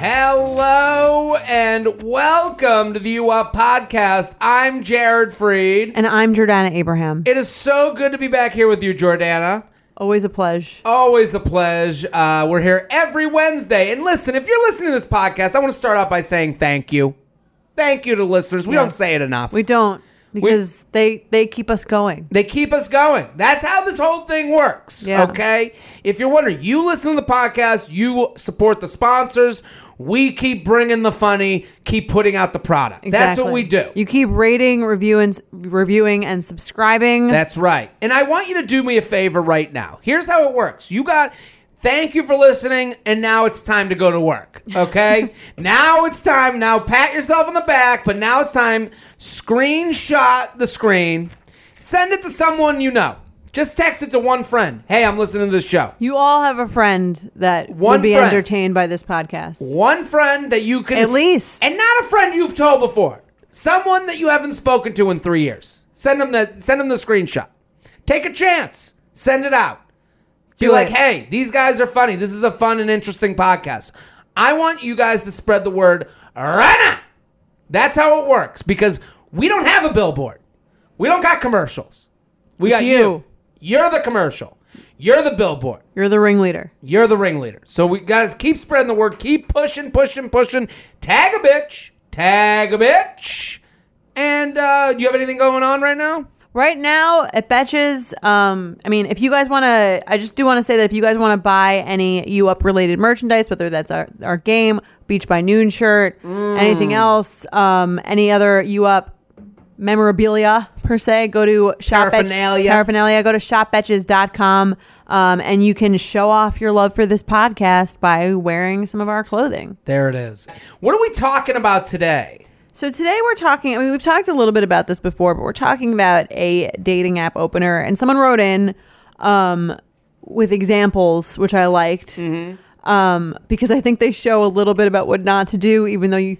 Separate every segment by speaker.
Speaker 1: Hello and welcome to the U Up podcast. I'm Jared Freid.
Speaker 2: And I'm Jordana Abraham.
Speaker 1: It is so good to be back here with you, Jordana.
Speaker 2: Always a pleasure.
Speaker 1: Always a pleasure. Uh, we're here every Wednesday. And listen, if you're listening to this podcast, I want to start out by saying thank you. Thank you to listeners. We don't say it enough.
Speaker 2: We don't because they they keep us going.
Speaker 1: They keep us going. That's how this whole thing works.
Speaker 2: Yeah.
Speaker 1: Okay? If you're wondering, you listen to the podcast, you support the sponsors. We keep bringing the funny, keep putting out the product. That's what we do.
Speaker 2: You keep rating, reviewing, reviewing, and subscribing.
Speaker 1: That's right. And I want you to do me a favor right now. Here's how it works. You got thank you for listening and now it's time to go to work. Okay? now it's time. Now pat yourself on the back, but now it's time screenshot the screen. Send it to someone you know. Just text it to one friend. Hey, I'm listening to this show.
Speaker 2: you all have a friend that
Speaker 1: One
Speaker 2: would be
Speaker 1: friend.
Speaker 2: entertained by this podcast.
Speaker 1: One friend that you can
Speaker 2: At least.
Speaker 1: and not a friend you've told before. Someone that you haven't spoken to in three years. Send them the send them the screenshot. Take a chance. Send it out. Be
Speaker 2: Do
Speaker 1: like, hey, these guys are funny. This is a fun and interesting podcast. I want you guys to spread the word right now. That's how it works because we don't have a billboard. We don't got commercials. We
Speaker 2: It's
Speaker 1: got
Speaker 2: you.
Speaker 1: you. You're the commercial. You're the billboard.
Speaker 2: You're the ringleader.
Speaker 1: You're the ringleader. So we guys keep spreading the word, keep pushing, pushing, pushing. Tag a bitch, tag a bitch. And uh, do you have anything going on right now?
Speaker 2: Right now at Betches, um, I mean, if you guys want to, I just do want to say that if you guys want to buy any U Up related merchandise, whether that's our, our game, Beach by Noon shirt,
Speaker 1: Mm.
Speaker 2: anything else, um, any other U Up memorabilia per se, go to shop
Speaker 1: Paraphernalia.
Speaker 2: paraphernalia. Go to shopbetches.com um, and you can show off your love for this podcast by wearing some of our clothing.
Speaker 1: There it is. What are we talking about today?
Speaker 2: So today we're talking. I mean, we've talked a little bit about this before, but we're talking about a dating app opener, and someone wrote in um, with examples, which I liked,
Speaker 1: Mm-hmm.
Speaker 2: um, because I think they show a little bit about what not to do, even though you.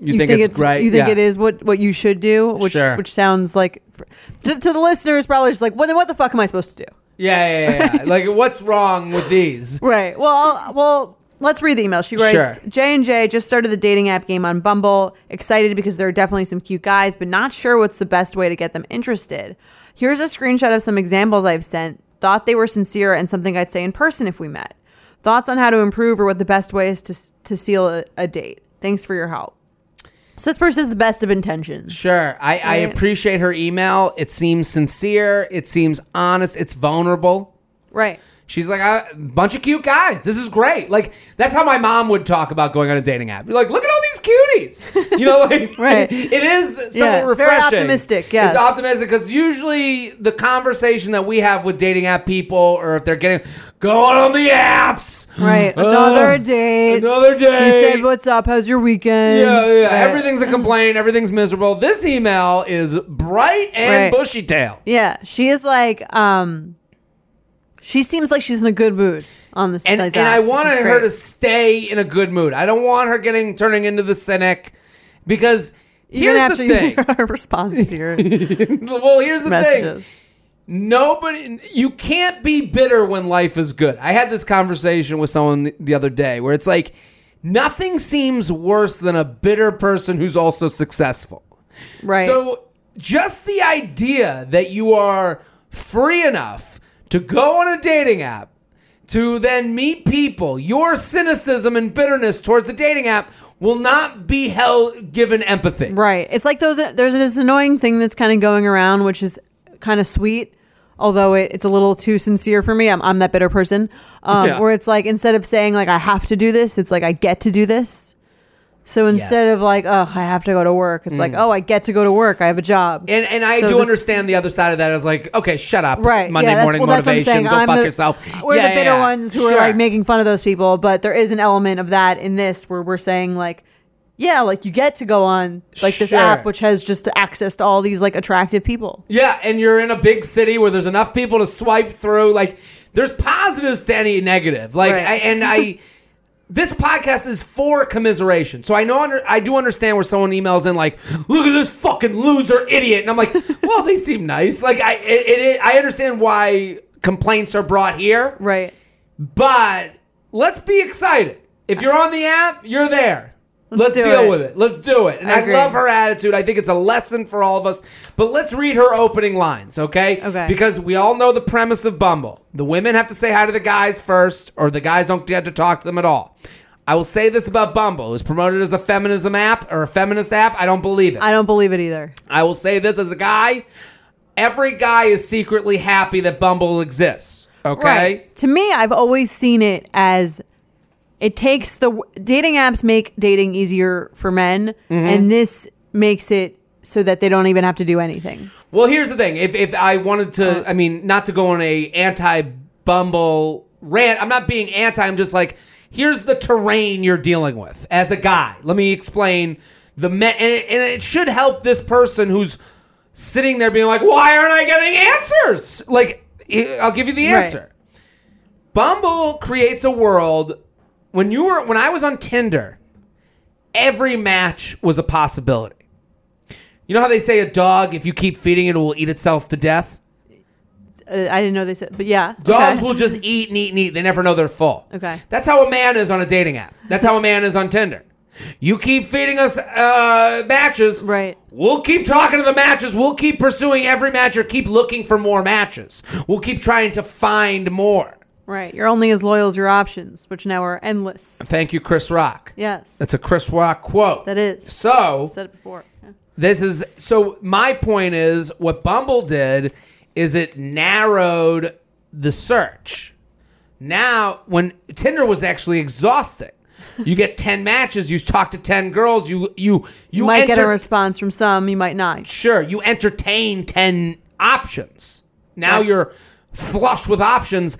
Speaker 1: You think it's great?
Speaker 2: You think
Speaker 1: Yeah.
Speaker 2: it is what, what you should do, which
Speaker 1: Sure.
Speaker 2: which sounds like to, to the listeners probably just like, well, then what the fuck am I supposed to do?
Speaker 1: Yeah, yeah, yeah. yeah. like, what's wrong with these?
Speaker 2: Right. Well, I'll- well, let's read the email. She writes, J and J just started the dating app game on Bumble. Excited because there are definitely some cute guys, but not sure what's the best way to get them interested. Here's a screenshot of some examples I've sent. Thought they were sincere and something I'd say in person if we met. Thoughts on how to improve or what the best way is to to seal a, a date. Thanks for your help. So this person is the best of intentions.
Speaker 1: Sure. I, I appreciate her email. It seems sincere. It seems honest. It's vulnerable.
Speaker 2: Right.
Speaker 1: She's like a bunch of cute guys. This is great. Like that's how my mom would talk about going on a dating app. You're like, look at all these cuties. You know, like
Speaker 2: Right.
Speaker 1: it is somewhat
Speaker 2: Yeah, it's very optimistic, yes.
Speaker 1: it's optimistic because usually the conversation that we have with dating app people, or if they're getting going on the apps,
Speaker 2: Right.
Speaker 1: Uh,
Speaker 2: Another date.
Speaker 1: another day.
Speaker 2: You said, "What's up? How's your weekend?"
Speaker 1: yeah, yeah.
Speaker 2: Right.
Speaker 1: Everything's a complaint. Everything's miserable. This email is bright and
Speaker 2: Right.
Speaker 1: bushy tail.
Speaker 2: Yeah, she is like, um, she seems like she's in a good mood on this.
Speaker 1: and and I wanted her to stay in a good mood. I don't want her getting turning into the cynic because
Speaker 2: You're
Speaker 1: here's the thing.
Speaker 2: a response to your
Speaker 1: well, here's the thing. Nobody, you can't be bitter when life is good. I had this conversation with someone the- the other day where it's like nothing seems worse than a bitter person who's also successful.
Speaker 2: Right.
Speaker 1: So just the idea that you are free enough to go on a dating app to then meet people, your cynicism and bitterness towards the dating app will not be held given empathy.
Speaker 2: Right. It's like those. There's this annoying thing that's kind of going around, which is kind of sweet, although it, it's a little too sincere for me. I'm, I'm that bitter person. Um,
Speaker 1: Yeah.
Speaker 2: Where it's like instead of saying like I have to do this, it's like I get to do this. So instead
Speaker 1: Yes.
Speaker 2: of like, oh, I have to go to work, it's like, mm. oh, I get to go to work. I have a job.
Speaker 1: And and I
Speaker 2: So
Speaker 1: do understand the other side of that is like, okay, shut up.
Speaker 2: Right.
Speaker 1: Monday
Speaker 2: yeah,
Speaker 1: morning
Speaker 2: well, that's what I'm
Speaker 1: motivation. Go
Speaker 2: I'm
Speaker 1: fuck
Speaker 2: the,
Speaker 1: yourself.
Speaker 2: We're
Speaker 1: Yeah,
Speaker 2: the bitter
Speaker 1: yeah.
Speaker 2: ones who are like making fun of those people, but there is an element of that in this where we're saying like, yeah, like you get to go on like this
Speaker 1: Sure.
Speaker 2: app which has just access to all these like attractive people.
Speaker 1: Yeah, and you're in a big city where there's enough people to swipe through. Like, there's positives to any negative. Like,
Speaker 2: Right.
Speaker 1: I, and I, this podcast is for commiseration. So I know, under, I do understand where someone emails in like, "Look at this fucking loser idiot," and I'm like, well, they seem nice. Like, I, it, it, I understand why complaints are brought here,
Speaker 2: Right.
Speaker 1: but let's be excited. If you're on the app, you're there. Let's,
Speaker 2: Let's
Speaker 1: deal
Speaker 2: it.
Speaker 1: with it. Let's do it. And
Speaker 2: I
Speaker 1: I, love her attitude. I think it's a lesson for all of us. But let's read her opening lines, okay?
Speaker 2: Okay.
Speaker 1: Because we all know the premise of Bumble. The women have to say hi to the guys first, or the guys don't get to talk to them at all. I will say this about Bumble. It was promoted as a feminism app or a feminist app. I don't believe it.
Speaker 2: I don't believe it either.
Speaker 1: I will say this as a guy. Every guy is secretly happy that Bumble exists. Okay?
Speaker 2: Right. To me, I've always seen it as it takes the dating apps make dating easier for men,
Speaker 1: Mm-hmm.
Speaker 2: and this makes it so that they don't even have to do anything.
Speaker 1: Well, here's the thing. If if I wanted to, I mean, not to go on a anti Bumble rant. I'm not being anti. I'm just like, here's the terrain you're dealing with as a guy. Let me explain the me- and it, and it should help this person who's sitting there being like, why aren't I getting answers? Like, I'll give you the
Speaker 2: Right.
Speaker 1: answer. Bumble creates a world when you were when I was on Tinder, every match was a possibility. You know how they say a dog, if you keep feeding it, it will eat itself to death?
Speaker 2: Uh, I didn't know they said, but yeah,
Speaker 1: Dogs
Speaker 2: okay.
Speaker 1: will just eat and eat and eat. They never know they're full.
Speaker 2: Okay.
Speaker 1: That's how a man is on a dating app. That's how a man is on Tinder. You keep feeding us uh, matches.
Speaker 2: Right.
Speaker 1: We'll keep talking to the matches. We'll keep pursuing every match or keep looking for more matches. We'll keep trying to find more.
Speaker 2: Right. You're only as loyal as your options, which now are endless.
Speaker 1: Thank you, Chris Rock.
Speaker 2: Yes,
Speaker 1: That's a Chris Rock quote.
Speaker 2: that is.
Speaker 1: So,
Speaker 2: I've said it before. Yeah.
Speaker 1: This is so my point is what Bumble did is it narrowed the search. Now, when Tinder was actually exhausting. You get 10 matches, you talk to 10 girls, you you you,
Speaker 2: You might get a response from some, you might not.
Speaker 1: sure, you entertain 10 options. Now
Speaker 2: Right.
Speaker 1: you're flush with options,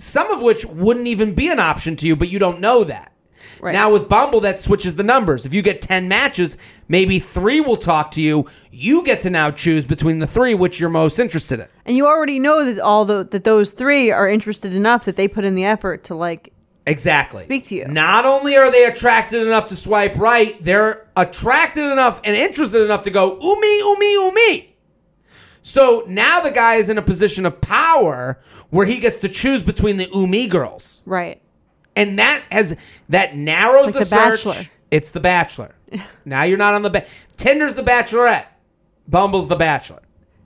Speaker 1: some of which wouldn't even be an option to you, but you don't know that.
Speaker 2: Right.
Speaker 1: Now with Bumble, that switches the numbers. If you get 10 matches, maybe three will talk to you. You get to now choose between the three which you're most interested in.
Speaker 2: And you already know that all the that those three are interested enough that they put in the effort to like
Speaker 1: Exactly.
Speaker 2: Speak to you.
Speaker 1: Not only are they attracted enough to swipe right, they're attracted enough and interested enough to go, umi, umi, umi. So now the guy is in a position of power where he gets to choose between the umi girls.
Speaker 2: right.
Speaker 1: and that has that narrows
Speaker 2: like
Speaker 1: the,
Speaker 2: The
Speaker 1: search.
Speaker 2: Bachelor.
Speaker 1: It's the Bachelor. now you're not on the ba- Tinder's the Bachelorette. Bumble's the Bachelor.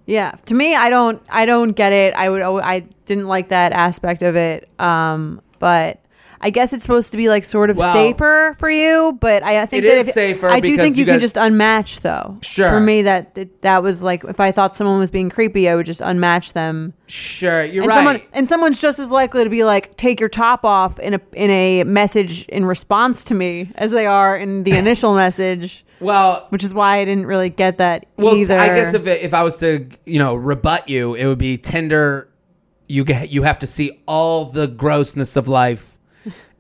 Speaker 2: Yeah, to me, I don't, I don't get it. I would, I didn't like that aspect of it. Um, but I guess it's supposed to be like sort of
Speaker 1: Well-
Speaker 2: safer for you. But I, I think
Speaker 1: It
Speaker 2: that
Speaker 1: is
Speaker 2: if,
Speaker 1: safer
Speaker 2: I do
Speaker 1: because
Speaker 2: think
Speaker 1: you
Speaker 2: you, can just unmatch though.
Speaker 1: Sure.
Speaker 2: For me, that that- that was like if I thought someone was being creepy, I would just unmatch them.
Speaker 1: Sure, you're
Speaker 2: And
Speaker 1: right.
Speaker 2: someone and someone's just as likely to be like, take your top off in a in a message in response to me as they are in the initial message.
Speaker 1: well,
Speaker 2: Which is why I didn't really get that
Speaker 1: well,
Speaker 2: either.
Speaker 1: I guess if if I was to you know rebut you, it would be Tinder. You get you have to see all the grossness of life,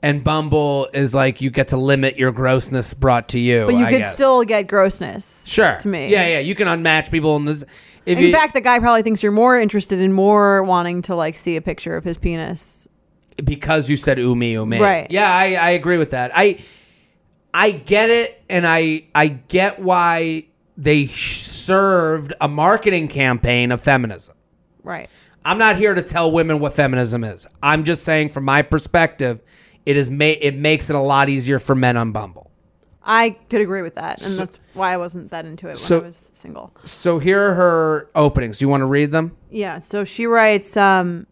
Speaker 1: and Bumble is like you get to limit your grossness brought to you.
Speaker 2: but you
Speaker 1: I
Speaker 2: could
Speaker 1: guess.
Speaker 2: still get grossness.
Speaker 1: sure
Speaker 2: to me.
Speaker 1: Yeah, yeah, you can unmatch people in this. If
Speaker 2: In
Speaker 1: you,
Speaker 2: fact, the guy probably thinks you're more interested in more wanting to like see a picture of his penis.
Speaker 1: because you said umi umi.
Speaker 2: Right.
Speaker 1: Yeah, I, I agree with that. I I get it, and I I get why they sh- served a marketing campaign of feminism.
Speaker 2: Right.
Speaker 1: I'm not here to tell women what feminism is. I'm just saying, from my perspective, it is ma- it makes it a lot easier for men on Bumble.
Speaker 2: I could agree with that, and that's why I wasn't that into it when
Speaker 1: So-
Speaker 2: I was single.
Speaker 1: So here are her openings. Do you want to read them?
Speaker 2: Yeah. So she writes. Um,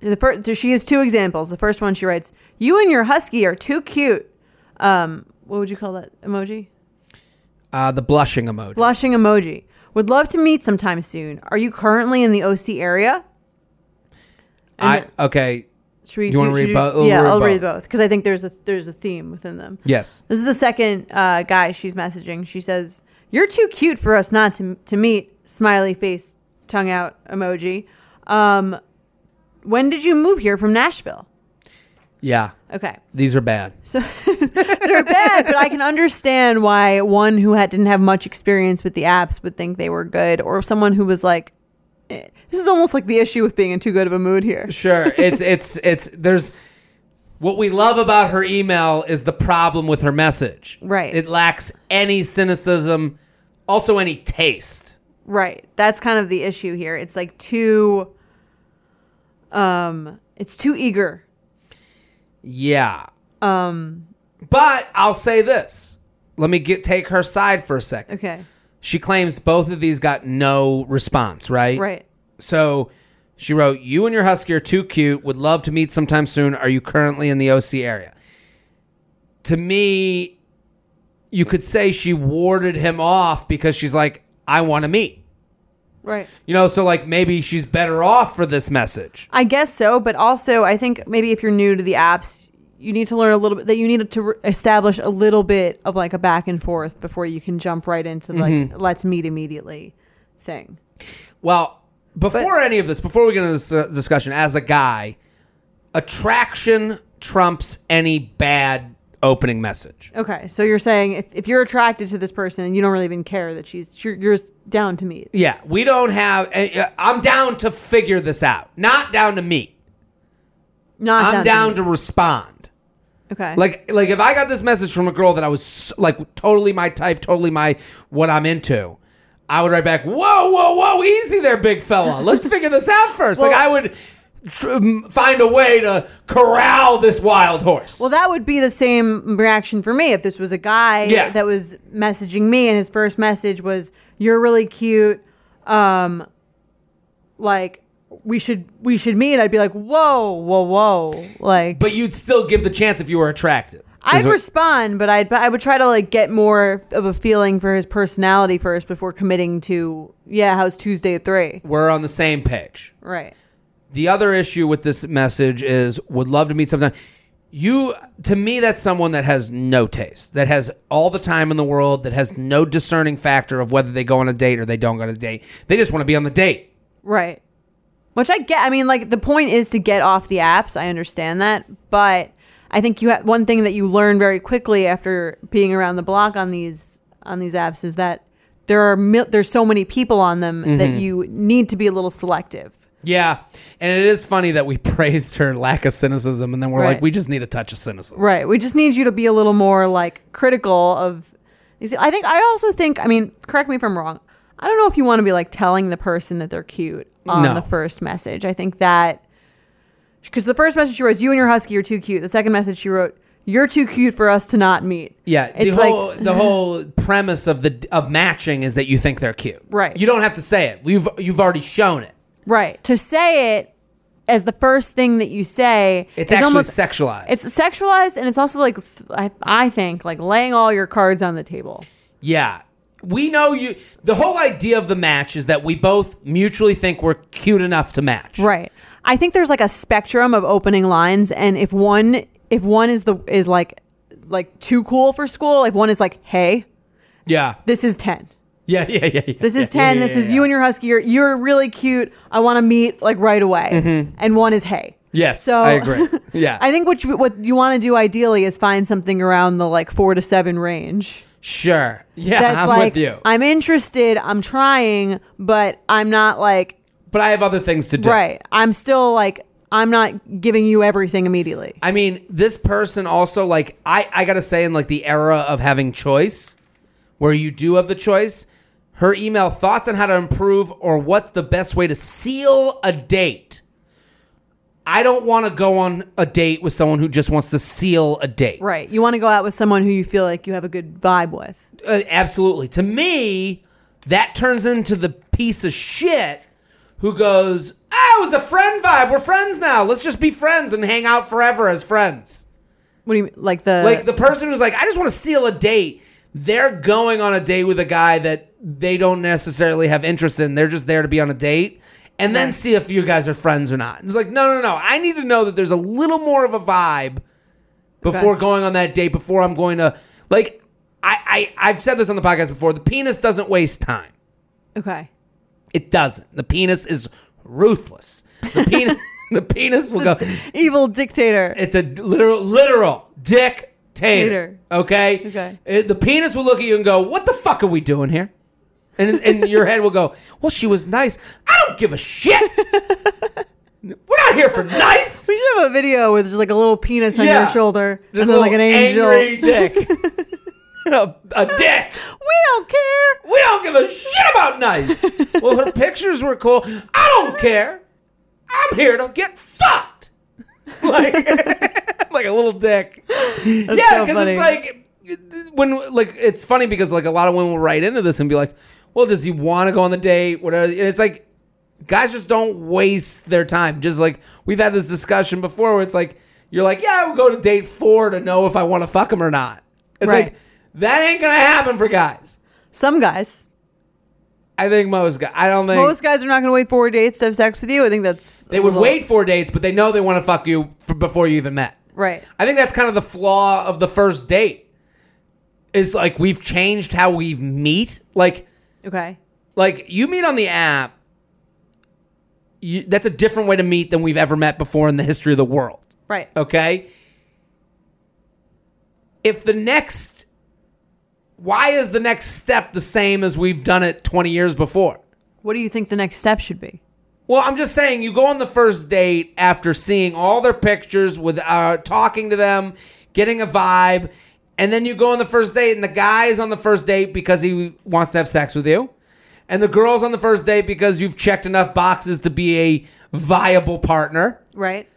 Speaker 2: the first she has two examples. The first one she writes, "You and your husky are too cute." Um, what would you call that emoji?
Speaker 1: Uh, the blushing emoji.
Speaker 2: Blushing emoji. Would love to meet sometime soon. Are you currently in the OC area?
Speaker 1: I okay.
Speaker 2: Should we
Speaker 1: Do you wanna read both?
Speaker 2: Yeah,
Speaker 1: read
Speaker 2: I'll read
Speaker 1: both.
Speaker 2: because I think there's a there's a theme within them.
Speaker 1: Yes.
Speaker 2: This is the second uh, guy she's messaging. She says, "You're too cute for us not to to meet." Smiley face, tongue out emoji. Um, when did you move here from Nashville?
Speaker 1: Yeah.
Speaker 2: Okay,
Speaker 1: These are bad.
Speaker 2: so they're bad, but I can understand why one who had didn't have much experience with the apps would think they were good, or someone who was like. "This is almost like the issue with being in too good of a mood here."
Speaker 1: Sure. It's it's it's there's what we love about her email is the problem with her message.
Speaker 2: Right.
Speaker 1: It lacks any cynicism, also any taste.
Speaker 2: Right. That's kind of the issue here. It's like too um it's too eager.
Speaker 1: Yeah. Um but I'll say this. Let me get take her side for a second.
Speaker 2: Okay.
Speaker 1: She claims both of these got no response, right?
Speaker 2: Right.
Speaker 1: So she wrote, You and your husky are too cute. Would love to meet sometime soon. Are you currently in the OC area? To me, you could say she warded him off because she's like, I want to meet.
Speaker 2: Right.
Speaker 1: You know, so like maybe she's better off for this message.
Speaker 2: I guess so, but also I think maybe if you're new to the apps, you need to learn a little bit that you need to re- establish a little bit of like a back and forth before you can jump right into like
Speaker 1: Mm-hmm.
Speaker 2: let's meet immediately thing.
Speaker 1: Well, before any of this, before we get into this uh, discussion, as a guy, attraction trumps any bad opening message.
Speaker 2: Okay, so you're saying if, if you're attracted to this person and you don't really even care that she's you're, you're just down to meet.
Speaker 1: Yeah, we don't have. uh, I'm down to figure this out, not down to meet.
Speaker 2: Not
Speaker 1: I'm
Speaker 2: down,
Speaker 1: down
Speaker 2: to,
Speaker 1: to respond.
Speaker 2: Okay.
Speaker 1: Like, like if I got this message from a girl that I was like totally my type, totally my what I'm into, I would write back, "Whoa, whoa, whoa, easy there, big fella. Let's figure this out first. like I would tr- find a way to corral this wild horse.
Speaker 2: Well, that would be the same reaction for me if this was a guy
Speaker 1: Yeah.
Speaker 2: that was messaging me and his first message was, "You're really cute." Um, like we should we should meet. I'd be like, "Whoa, whoa, whoa!" Like,
Speaker 1: but you'd still give the chance if you were attracted.
Speaker 2: I'd
Speaker 1: what-
Speaker 2: respond, but I'd I would try to like get more of a feeling for his personality first before committing to, "Yeah, how's Tuesday at 3?
Speaker 1: we're on the same page.
Speaker 2: Right.
Speaker 1: The other issue with this message is would love to meet sometime. You to me that's someone that has no taste, that has all the time in the world, that has no discerning factor of whether they go on a date or they don't go on a date. They just want to be on the date.
Speaker 2: Right. Which I get. I mean, like the point is to get off the apps. I understand that, but I think you have one thing that you learn very quickly after being around the block on these on these apps is that there are mil- there's so many people on them that mm-hmm. you need to be a little selective.
Speaker 1: Yeah, and it is funny that we praised her lack of cynicism, and then we're like, we just need a touch of cynicism.
Speaker 2: Right. We just need you to be a little more like critical of. You see, I think I also think. I mean, correct me if I'm wrong. I don't know if you want to be like telling the person that they're cute on
Speaker 1: No.
Speaker 2: the first message. I think that because the first message she wrote, "You and your husky are too cute." The second message she wrote, "You're too cute for us to not meet."
Speaker 1: Yeah,
Speaker 2: it's
Speaker 1: the
Speaker 2: like
Speaker 1: whole the whole premise of the of matching is that you think they're cute.
Speaker 2: Right.
Speaker 1: You don't have to say it. You've you've already shown it.
Speaker 2: right to say it as the first thing that you say.
Speaker 1: It's actually
Speaker 2: almost,
Speaker 1: sexualized.
Speaker 2: It's sexualized, and it's also like I, I think like laying all your cards on the table.
Speaker 1: Yeah. We know you. The whole idea of the match is that we both mutually think we're cute enough to match.
Speaker 2: Right. I think there's like a spectrum of opening lines, and if one if one is the is like like too cool for school, like one is like, hey,
Speaker 1: Yeah.
Speaker 2: this is ten.
Speaker 1: Yeah. Yeah. Yeah. yeah
Speaker 2: This is
Speaker 1: yeah,
Speaker 2: ten.
Speaker 1: yeah,
Speaker 2: this is you and your husky. You're you're really cute. I want to meet like right away. Mm-hmm. And one is hey.
Speaker 1: Yes.
Speaker 2: So
Speaker 1: I agree. Yeah.
Speaker 2: I think what you, what you want to do ideally is find something around the like four to seven range.
Speaker 1: Sure. Yeah.
Speaker 2: That's
Speaker 1: I'm
Speaker 2: like
Speaker 1: with you.
Speaker 2: I'm interested. I'm trying, but I'm not like
Speaker 1: but I have other things to do.
Speaker 2: right. I'm still like I'm not giving you everything immediately.
Speaker 1: I mean, this person also like I I gotta say in like the era of having choice, where you do have the choice. Her email thoughts on how to improve or what's the best way to seal a date. I don't want to go on a date with someone who just wants to seal a date.
Speaker 2: Right. You want to go out with someone who you feel like you have a good vibe with.
Speaker 1: Uh, absolutely. To me, that turns into the piece of shit who goes, "Ah, it was a friend vibe. We're friends now. Let's just be friends and hang out forever as friends."
Speaker 2: What do you mean? Like the
Speaker 1: like the person who's like, I just want to seal a date. They're going on a date with a guy that they don't necessarily have interest in. They're just there to be on a date, and then see if you guys are friends or not. It's like, no, no, no. I need to know that there's a little more of a vibe before
Speaker 2: Okay.
Speaker 1: going on that date. Before I'm going to like, I, I I've said this on the podcast before. The penis doesn't waste time.
Speaker 2: Okay.
Speaker 1: It doesn't. The penis is ruthless. The penis. the penis will go.
Speaker 2: Evil dictator.
Speaker 1: It's a literal, literal dictator.
Speaker 2: Tater.
Speaker 1: Okay.
Speaker 2: Okay.
Speaker 1: It- the penis will look at you and go, "What the fuck are we doing here?" And and your head will go, "Well, she was nice. I don't give a shit. We're not here for nice.
Speaker 2: We should have a video with just like a little penis on
Speaker 1: Yeah.
Speaker 2: your shoulder,
Speaker 1: Just
Speaker 2: and then like an angel.
Speaker 1: angry dick, a, a dick.
Speaker 2: We don't care.
Speaker 1: We don't give a shit about nice. well, her pictures were cool. I don't care. I'm here to get fucked. like, like a little dick. yeah,
Speaker 2: so
Speaker 1: because
Speaker 2: funny.
Speaker 1: it's like when like it's funny because like a lot of women will write into this and be like, "Well, does he want to go on the date? Whatever." And it's like guys just don't waste their time. Just like we've had this discussion before, where it's like you're like, "Yeah, I would go to date four to know if I want to fuck him or not." It's
Speaker 2: Right.
Speaker 1: like that ain't gonna happen for guys.
Speaker 2: Some guys,
Speaker 1: I think most guys. I don't think
Speaker 2: most guys are not going to wait four dates to have sex with you. I think that's
Speaker 1: they
Speaker 2: a
Speaker 1: would
Speaker 2: little-
Speaker 1: wait four dates, but they know they want to fuck you f- before you even met.
Speaker 2: Right.
Speaker 1: I think that's kind of the flaw of the first date. Is like we've changed how we meet. Like,
Speaker 2: Okay.
Speaker 1: like you meet on the app. You, that's a different way to meet than we've ever met before in the history of the world.
Speaker 2: Right.
Speaker 1: Okay. If the next, why is the next step the same as we've done it twenty years before?
Speaker 2: What do you think the next step should be?
Speaker 1: Well, I'm just saying, you go on the first date after seeing all their pictures, with uh, talking to them, getting a vibe, and then you go on the first date, and the guy is on the first date because he wants to have sex with you, and the girl's on the first date because you've checked enough boxes to be a viable partner.
Speaker 2: Right.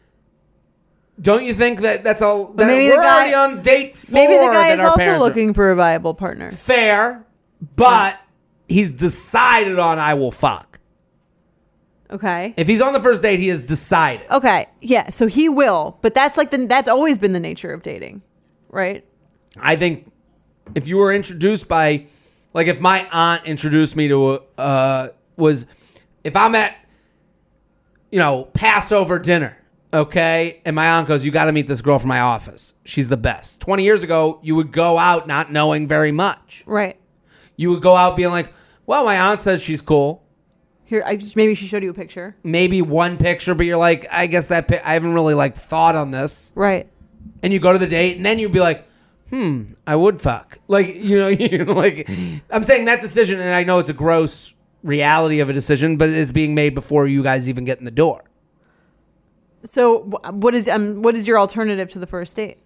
Speaker 1: Don't you think that that's all? That
Speaker 2: maybe
Speaker 1: we're
Speaker 2: guy-
Speaker 1: already on date four.
Speaker 2: Maybe the guy is also
Speaker 1: parents are-
Speaker 2: looking for a viable partner.
Speaker 1: fair, but he's decided on I will fuck.
Speaker 2: Okay.
Speaker 1: If he's on the first date, he has decided.
Speaker 2: Okay. Yeah. So he will, but that's like the that's always been the nature of dating, right?
Speaker 1: I think if you were introduced by, like, if my aunt introduced me to, a, uh, was, if I'm at, you know, Passover dinner, okay, and my aunt goes, "You got to meet this girl from my office. She's the best." Twenty years ago, you would go out not knowing very much.
Speaker 2: Right.
Speaker 1: You would go out being like, "Well, my aunt says she's cool."
Speaker 2: Here, I just maybe she showed you a picture.
Speaker 1: Maybe one picture, but you're like, "I guess that pi- I haven't really like thought on this."
Speaker 2: Right.
Speaker 1: and you go to the date, and then you'd be like, "Hmm, I would fuck." Like you know, you like I'm saying that decision, and I know it's a gross reality of a decision, but it's being made before you guys even get in the door.
Speaker 2: So wh- what is um what is your alternative to the first date?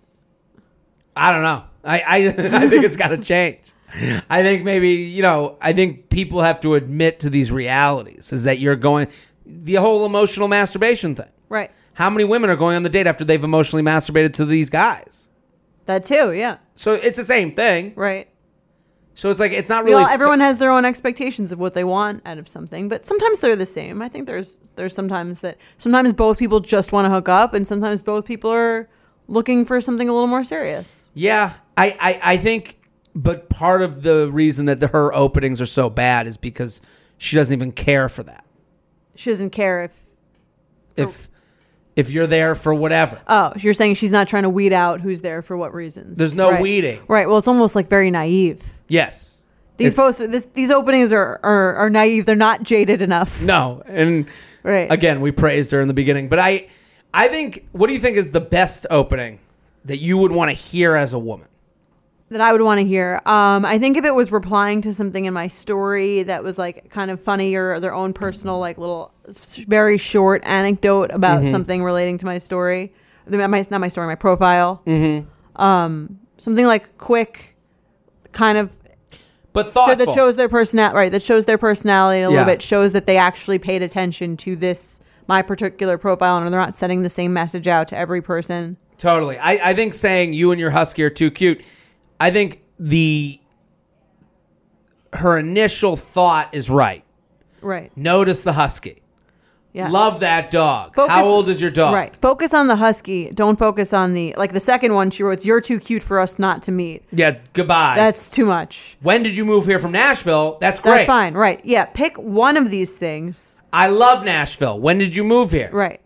Speaker 1: I don't know. I I, I think it's got to change. I think maybe you know. I think people have to admit to these realities. Is that you're going the whole emotional masturbation thing.
Speaker 2: Right.
Speaker 1: How many women are going on the date after they've emotionally masturbated to these guys?
Speaker 2: That too. Yeah.
Speaker 1: So it's the same thing.
Speaker 2: Right.
Speaker 1: So it's like it's not really.
Speaker 2: all,
Speaker 1: fa-
Speaker 2: everyone has their own expectations of what they want out of something, but sometimes they're the same. I think there's there's sometimes that sometimes both people just want to hook up, and sometimes both people are looking for something a little more serious.
Speaker 1: Yeah, I, I, I think, but part of the reason that the, her openings are so bad is because she doesn't even care for that.
Speaker 2: She doesn't care if
Speaker 1: If if you're there for whatever,
Speaker 2: oh you're saying she's not trying to weed out who's there for what reasons.
Speaker 1: There's no
Speaker 2: Right.
Speaker 1: weeding.
Speaker 2: Right. Well, it's almost like very naive.
Speaker 1: yes,
Speaker 2: These
Speaker 1: It's-
Speaker 2: posts, this, these openings are, are are naive. They're not jaded enough.
Speaker 1: no, and
Speaker 2: Right.
Speaker 1: again, we praised her in the beginning, but I, I think, what do you think is the best opening that you would want to hear as a woman?
Speaker 2: that I would want to hear. Um, I think if it was replying to something in my story that was like kind of funny or their own personal, like little, very short anecdote about
Speaker 1: Mm-hmm.
Speaker 2: something relating to my story, The- my, not my story, my profile. Mm-hmm. Um, something like quick, kind of
Speaker 1: But
Speaker 2: so
Speaker 1: thoughtful.
Speaker 2: that shows their personality, right? That shows their personality a
Speaker 1: Yeah.
Speaker 2: little bit, shows that they actually paid attention to this my particular profile, and they're not sending the same message out to every person.
Speaker 1: Totally. I, I think saying you and your husky are too cute. I think the her initial thought is right.
Speaker 2: Right.
Speaker 1: Notice the husky.
Speaker 2: Yes.
Speaker 1: Love that dog.
Speaker 2: Focus-
Speaker 1: How old is your dog?
Speaker 2: Right. Focus on the husky. Don't focus on the like the second one. She wrote, "You're too cute for us not to meet."
Speaker 1: Yeah. Goodbye.
Speaker 2: That's too much.
Speaker 1: when did you move here from Nashville? That's great.
Speaker 2: That's fine. Right. Yeah. Pick one of these things.
Speaker 1: I love Nashville. When did you move here?
Speaker 2: Right.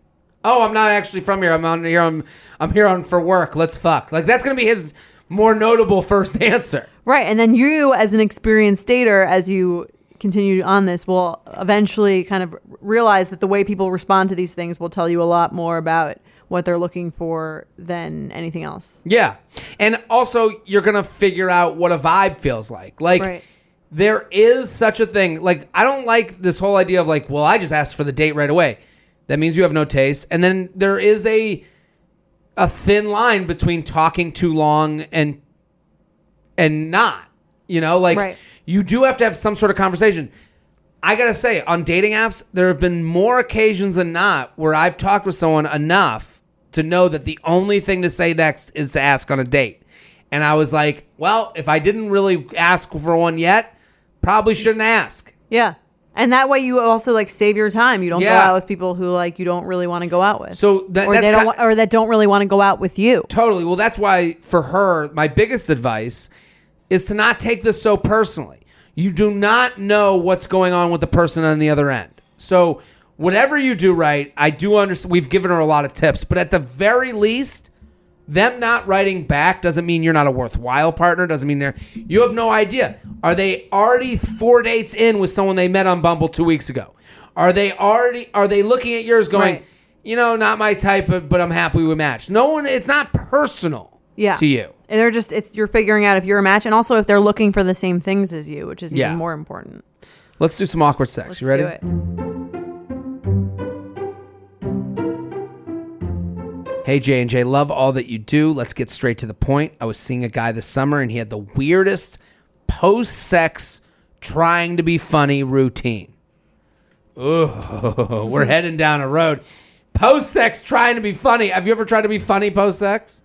Speaker 1: Oh, I'm not actually from here. I'm on here. I'm I'm here on for work. Let's fuck. Like that's gonna be his more notable first answer.
Speaker 2: Right. And then you, as an experienced dater, as you continue on this, will eventually kind of realize that the way people respond to these things will tell you a lot more about what they're looking for than anything else.
Speaker 1: Yeah, and also you're gonna figure out what a vibe feels like. Like.
Speaker 2: Right.
Speaker 1: There is such a thing. Like, I don't like this whole idea of like, well, I just asked for the date right away. That means you have no taste. And then there is a a thin line between talking too long and and not. You know, like
Speaker 2: Right.
Speaker 1: You do have to have some sort of conversation. I gotta say, on dating apps, there have been more occasions than not where I've talked with someone enough to know that the only thing to say next is to ask on a date. And I was like, well, if I didn't really ask for one yet, probably shouldn't ask.
Speaker 2: Yeah. And that way you also like save your time. You don't go out with people who like you don't really want to go out with.
Speaker 1: So that-
Speaker 2: or
Speaker 1: that's
Speaker 2: they don't
Speaker 1: ki-
Speaker 2: wa- or that don't really want to go out with you.
Speaker 1: Totally. Well, that's why for her, my biggest advice is to not take this so personally. You do not know what's going on with the person on the other end. So, whatever you do right, I do understand. We've given her a lot of tips, but at the very least, them not writing back doesn't mean you're not a worthwhile partner. Doesn't mean they're. You have no idea. Are they already four dates in with someone they met on Bumble two weeks ago? Are they already? Are they looking at yours going?
Speaker 2: Right.
Speaker 1: You know, not my type, but, but I'm happy we matched. No one. It's not personal.
Speaker 2: Yeah.
Speaker 1: To you.
Speaker 2: And they're just it's you're figuring out if you're a match and also if they're looking for the same things as you, which is
Speaker 1: Yeah.
Speaker 2: even more important.
Speaker 1: Let's do some awkward sex.
Speaker 2: Let's
Speaker 1: you ready?
Speaker 2: do it.
Speaker 1: Hey J and J, love all that you do. Let's get straight to the point. I was seeing a guy this summer and he had the weirdest post-sex trying to be funny routine. Ooh, we're heading down a road. Post-sex trying to be funny. Have you ever tried to be funny post-sex?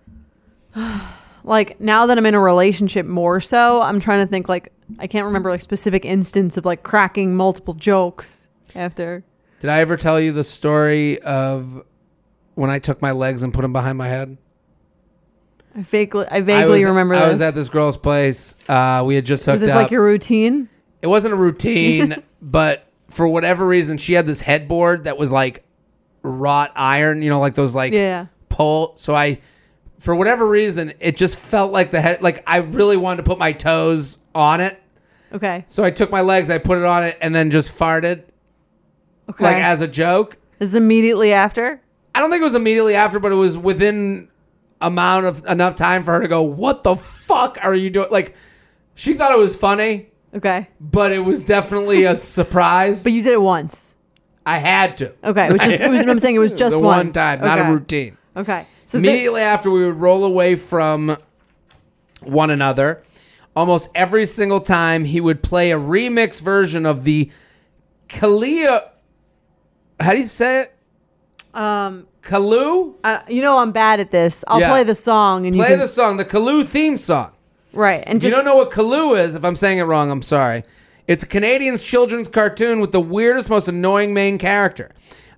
Speaker 2: Like now that I'm in a relationship more so, I'm trying to think like I can't remember like specific instance of like cracking multiple jokes after.
Speaker 1: Did I ever tell you the story of when I took my legs and put them behind my head?
Speaker 2: I vaguely I vaguely
Speaker 1: was,
Speaker 2: remember
Speaker 1: I
Speaker 2: this.
Speaker 1: was at this girl's place. Uh, we had just hooked
Speaker 2: Was this
Speaker 1: up.
Speaker 2: like your routine?
Speaker 1: it wasn't a routine, but for whatever reason, she had this headboard that was like wrought iron, you know, like those like
Speaker 2: Yeah.
Speaker 1: pole. So I, for whatever reason, it just felt like the head, like I really wanted to put my toes on it.
Speaker 2: Okay.
Speaker 1: So I took my legs, I put it on it, and then just farted
Speaker 2: Okay.
Speaker 1: like as a joke.
Speaker 2: this is immediately after.
Speaker 1: I don't think it was immediately after, but it was within amount of enough time for her to go, "What the fuck are you doing?" Like she thought it was funny,
Speaker 2: Okay.
Speaker 1: but it was definitely a surprise.
Speaker 2: But you did it once.
Speaker 1: I had to.
Speaker 2: Okay. It was just it was, I'm saying it was just
Speaker 1: the
Speaker 2: once.
Speaker 1: one time, not
Speaker 2: Okay.
Speaker 1: a routine.
Speaker 2: Okay. So
Speaker 1: Immediately after, we would roll away from one another. Almost every single time, he would play a remix version of the Kalia. How do you say it?
Speaker 2: um
Speaker 1: Kalu?
Speaker 2: I, you know I'm bad at this. I'll
Speaker 1: Yeah.
Speaker 2: play the song and
Speaker 1: Play
Speaker 2: you can
Speaker 1: the song, the Kalu theme song.
Speaker 2: right and
Speaker 1: If you don't know what Kalu is, if I'm saying it wrong, I'm sorry. It's a Canadian children's cartoon with the weirdest, most annoying main character.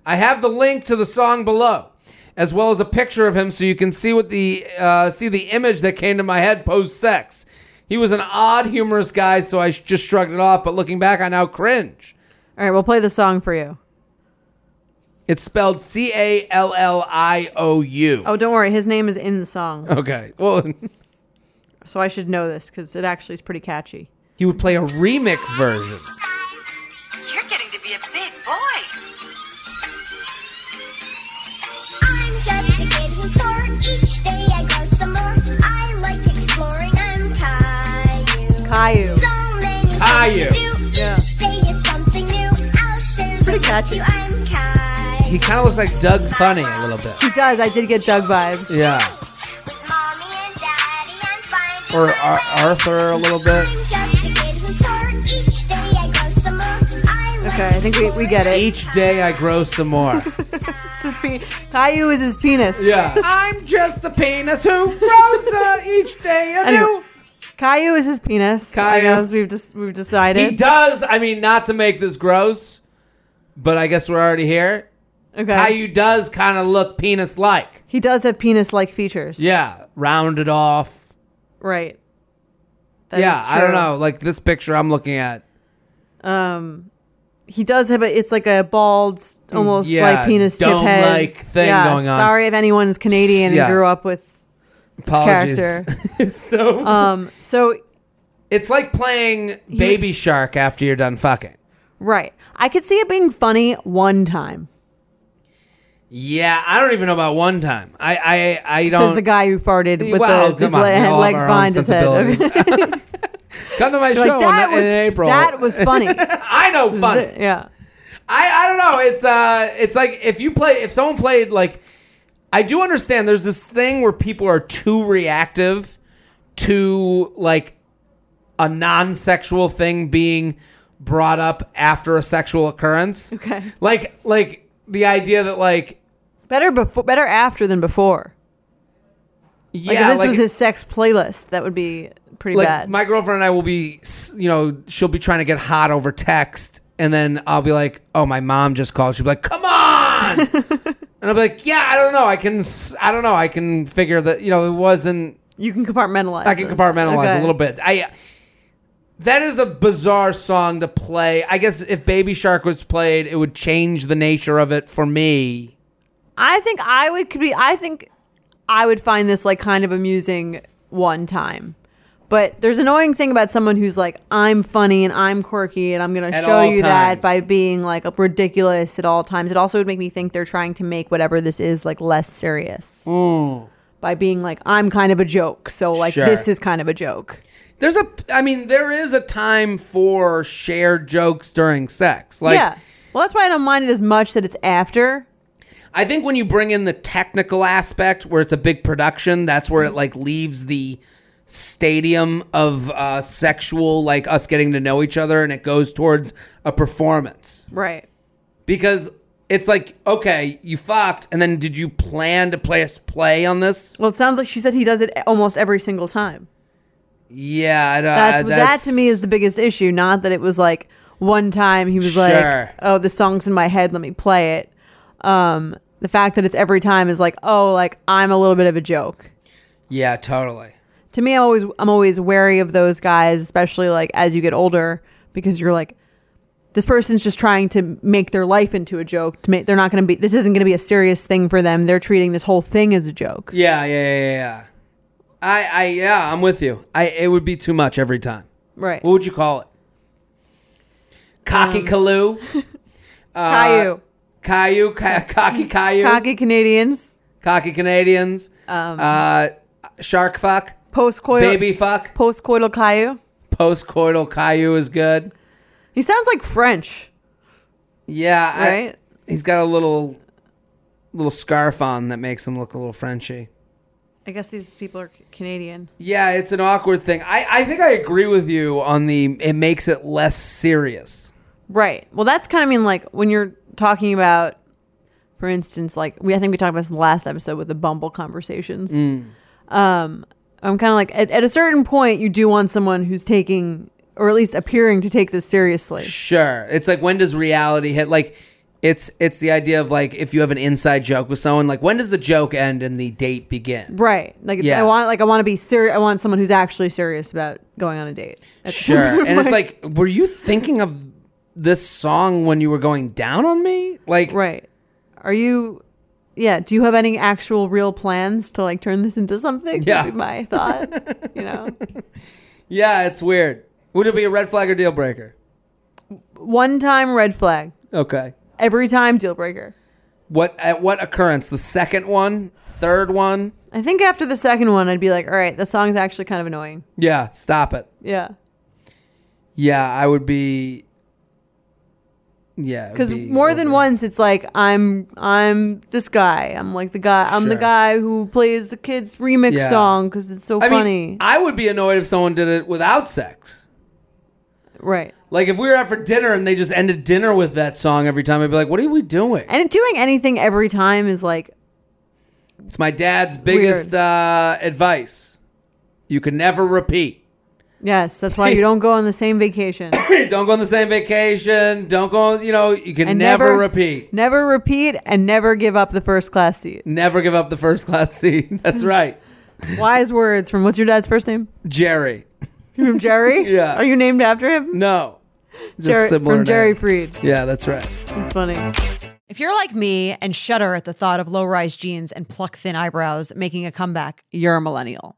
Speaker 1: I have the link to the song below, as well as a picture of him, so you can see what the uh, see the image that came to my head post sex. He was an odd, humorous guy, so I just shrugged it off. But looking back, I now cringe.
Speaker 2: All right, we'll play the song for you.
Speaker 1: It's spelled C A L L I O U.
Speaker 2: Oh, don't worry. His name is in the song.
Speaker 1: Okay. Well,
Speaker 2: So I should know this cuz it actually is pretty catchy.
Speaker 1: he would play a remix version.
Speaker 3: Each day I grow some more. I like exploring. I'm Caillou.
Speaker 2: Caillou.
Speaker 3: So many
Speaker 1: Caillou.
Speaker 3: things to do.
Speaker 2: Yeah.
Speaker 3: Each day is something new. I'll share them
Speaker 2: pretty
Speaker 3: with
Speaker 2: catchy.
Speaker 3: you. I'm Caillou.
Speaker 1: He kind of looks like Doug Funnie a little bit.
Speaker 2: He does. I did get Doug vibes.
Speaker 1: Yeah.
Speaker 3: With mommy and daddy, I'm finding
Speaker 1: Or
Speaker 3: my
Speaker 1: Ar-
Speaker 3: way.
Speaker 1: Arthur a little bit.
Speaker 3: I'm just a kid who's four. Each day I grow some more. I like
Speaker 2: Okay, I think we, we get it.
Speaker 1: Each day I grow some more.
Speaker 2: His pe- Caillou is his penis. Yeah.
Speaker 1: I'm just a penis who grows uh, each day anew.
Speaker 2: Anyway. Caillou is his penis. I
Speaker 1: Caillou.
Speaker 2: guess we've just we've decided.
Speaker 1: He does. I mean, not to make this gross, but I guess we're already here.
Speaker 2: Okay.
Speaker 1: Caillou does kind of look penis like.
Speaker 2: He does have penis-like features.
Speaker 1: Yeah, rounded off.
Speaker 2: Right. That
Speaker 1: yeah,
Speaker 2: is
Speaker 1: I don't
Speaker 2: true.
Speaker 1: know. Like this picture I'm looking at.
Speaker 2: Um, he does have a. It's like a bald, almost
Speaker 1: Yeah,
Speaker 2: like penis tip head
Speaker 1: dome-like thing
Speaker 2: yeah,
Speaker 1: going on.
Speaker 2: Sorry if anyone is Canadian
Speaker 1: Yeah.
Speaker 2: and grew up with this
Speaker 1: Apologies.
Speaker 2: character.
Speaker 1: so
Speaker 2: Um. So
Speaker 1: it's like playing Baby Shark after you're done fucking.
Speaker 2: right, I could see it being funny one time.
Speaker 1: Yeah, I don't even know about one time. I I I don't.
Speaker 2: Says the guy who farted with
Speaker 1: Well,
Speaker 2: the his
Speaker 1: on,
Speaker 2: le-
Speaker 1: we all have
Speaker 2: legs behind his head.
Speaker 1: Come to my
Speaker 2: You're
Speaker 1: show
Speaker 2: like, that
Speaker 1: in,
Speaker 2: was
Speaker 1: in April.
Speaker 2: that was funny.
Speaker 1: I know funny.
Speaker 2: yeah.
Speaker 1: I I don't know. It's uh, it's like if you play, if someone played like, I do understand. There's this thing where people are too reactive to like a non-sexual thing being brought up after a sexual occurrence.
Speaker 2: Okay.
Speaker 1: Like like the idea that like
Speaker 2: Better before, better after than before. Like
Speaker 1: yeah,
Speaker 2: if this
Speaker 1: like,
Speaker 2: was his sex playlist, that would be pretty
Speaker 1: like
Speaker 2: bad.
Speaker 1: my girlfriend and I will be, you know, she'll be trying to get hot over text, and then I'll be like, "Oh, my mom just called." She'll be like, "Come on," and I'll be like, "Yeah, I don't know. I can, I don't know. I can figure that. You know, it wasn't.
Speaker 2: you can compartmentalize.
Speaker 1: I can
Speaker 2: this.
Speaker 1: compartmentalize
Speaker 2: Okay.
Speaker 1: a little bit. I." That is a bizarre song to play. I guess if Baby Shark was played, it would change the nature of it for me.
Speaker 2: I think I would could be. I think I would find this like kind of amusing one time. But there's an annoying thing about someone who's like, I'm funny and I'm quirky and I'm going to
Speaker 1: At
Speaker 2: show
Speaker 1: all
Speaker 2: you
Speaker 1: times.
Speaker 2: that by being like ridiculous at all times. It also would make me think they're trying to make whatever this is like less serious by being like, I'm kind of a joke. So like
Speaker 1: Sure.
Speaker 2: this is kind of a joke.
Speaker 1: There's a, I mean, there is a time for shared jokes during sex. Like,
Speaker 2: yeah. Well, that's why I don't mind it as much that it's after.
Speaker 1: I think when you bring in the technical aspect where it's a big production, that's where it like leaves the stadium of uh, sexual, like us getting to know each other, and it goes towards a performance.
Speaker 2: Right.
Speaker 1: Because it's like, okay, you fucked, and then did you plan to play us play on this?
Speaker 2: Well, it sounds like she said he does it almost every single time.
Speaker 1: Yeah, I don't-
Speaker 2: That's,
Speaker 1: uh,
Speaker 2: that to me is the biggest issue. Not that it was like one time he was
Speaker 1: Sure.
Speaker 2: like, "Oh, the song's in my head, let me play it." Um, the fact that it's every time is like, "Oh, like I'm a little bit of a joke."
Speaker 1: yeah, totally.
Speaker 2: To me, I'm always I'm always wary of those guys, especially like as you get older, because you're like, this person's just trying to make their life into a joke. To make they're not going to be. This isn't going to be a serious thing for them. They're treating this whole thing as a joke.
Speaker 1: Yeah, yeah, yeah, yeah, yeah. I, I, yeah, I'm with you. I, it would be too much every time.
Speaker 2: Right.
Speaker 1: What would you call it? Cocky Kaloo?
Speaker 2: Caillou.
Speaker 1: Caillou? Ca- cocky Caillou?
Speaker 2: Cocky Canadians.
Speaker 1: Cocky Canadians?
Speaker 2: Um,
Speaker 1: uh, shark fuck?
Speaker 2: Postcoital.
Speaker 1: Baby fuck?
Speaker 2: Postcoital Caillou.
Speaker 1: Postcoital Caillou is good.
Speaker 2: He sounds like French,
Speaker 1: Yeah, I-
Speaker 2: right?
Speaker 1: he's got a little little scarf on that makes him look a little Frenchy.
Speaker 2: I guess these people are Canadian.
Speaker 1: Yeah, it's an awkward thing. I, I think I agree with you on the it makes it less serious.
Speaker 2: Right. Well, that's kind of mean like when you're talking about, for instance, like we I think we talked about this in the last episode with the Bumble conversations. Um, I'm kind of like at, at a certain point you do want someone who's taking or at least appearing to take this seriously.
Speaker 1: Sure. It's like when does reality hit like it's it's the idea of like if you have an inside joke with someone, like when does the joke end and the date begin?
Speaker 2: Right. Like
Speaker 1: Yeah.
Speaker 2: I want like I want to be serious. I want someone who's actually serious about going on a date. That's-
Speaker 1: Sure. And it's like, were you thinking of this song when you were going down on me? Like
Speaker 2: right. Are you? Yeah. Do you have any actual real plans to like turn this into something?
Speaker 1: Yeah.
Speaker 2: My thought. you know.
Speaker 1: Yeah, it's weird. Would it be a red flag or deal breaker?
Speaker 2: One time red flag.
Speaker 1: Okay.
Speaker 2: Every time deal breaker.
Speaker 1: What at what occurrence? The second one? Third one?
Speaker 2: I think after the second one, I'd be like, all right, the song's actually kind of annoying.
Speaker 1: Yeah, stop it.
Speaker 2: Yeah.
Speaker 1: Yeah, I would be Yeah.
Speaker 2: Because
Speaker 1: be
Speaker 2: more than once, it's like I'm I'm this guy. I'm like the guy. I'm the guy who plays the kids remix
Speaker 1: Yeah.
Speaker 2: song because it's so
Speaker 1: I
Speaker 2: funny.
Speaker 1: mean, I would be annoyed if someone did it without sex.
Speaker 2: right.
Speaker 1: Like if we were out for dinner and they just ended dinner with that song every time, I'd be like, "What are we doing?"
Speaker 2: And doing anything every time is like
Speaker 1: It's my dad's biggest uh, advice. You can never repeat.
Speaker 4: Yes, that's why you don't go on the same vacation.
Speaker 1: don't go on the same vacation. Don't go. You know, you can never,
Speaker 4: never-
Speaker 1: repeat.
Speaker 4: Never repeat and never give up the first class seat.
Speaker 1: Never give up the first class seat. That's right,
Speaker 4: Wise words from what's your dad's first name?
Speaker 1: Jerry.
Speaker 4: From Jerry?
Speaker 1: Yeah.
Speaker 4: Are you named after him?
Speaker 1: No, just
Speaker 4: Jerry,
Speaker 1: similar
Speaker 4: from Jerry
Speaker 1: name.
Speaker 4: Freid.
Speaker 1: Yeah, that's right.
Speaker 4: It's funny.
Speaker 2: If you're like me and shudder at the thought of low rise jeans and pluck thin eyebrows making a comeback, you're a millennial.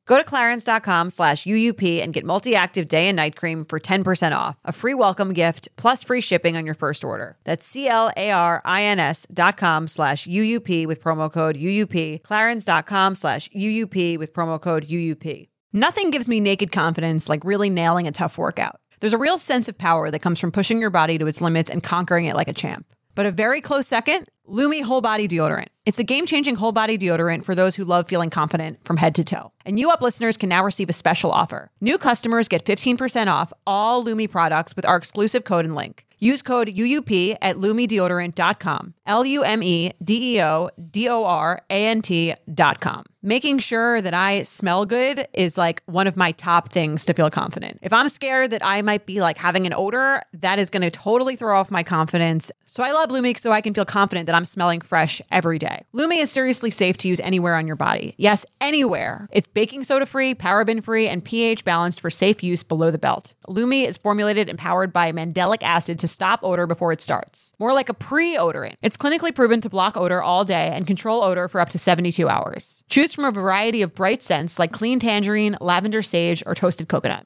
Speaker 2: Go to clarins.com slash UUP and get multi active day and night cream for 10% off, a free welcome gift, plus free shipping on your first order. That's C L A R I N S dot com slash UUP with promo code UUP, clarins.com slash UUP with promo code UUP. Nothing gives me naked confidence like really nailing a tough workout. There's a real sense of power that comes from pushing your body to its limits and conquering it like a champ. But a very close second, Lume Whole Body Deodorant. It's the game changing whole body deodorant for those who love feeling confident from head to toe. And you up listeners can now receive a special offer. New customers get 15% off all Lume products with our exclusive code and link. Use code UUP at lumedeodorant.com. L U M E D E O D O R A N T.com. Making sure that I smell good is like one of my top things to feel confident. If I'm scared that I might be like having an odor, that is going to totally throw off my confidence. So I love Lume so I can feel confident that I'm smelling fresh every day. Lume is seriously safe to use anywhere on your body. Yes, anywhere. It's baking soda free, paraben free, and pH balanced for safe use below the belt. Lume is formulated and powered by mandelic acid to stop odor before it starts. More like a pre-odorant. It's clinically proven to block odor all day and control odor for up to 72 hours. Choose from a variety of bright scents like clean tangerine, lavender sage, or toasted coconut.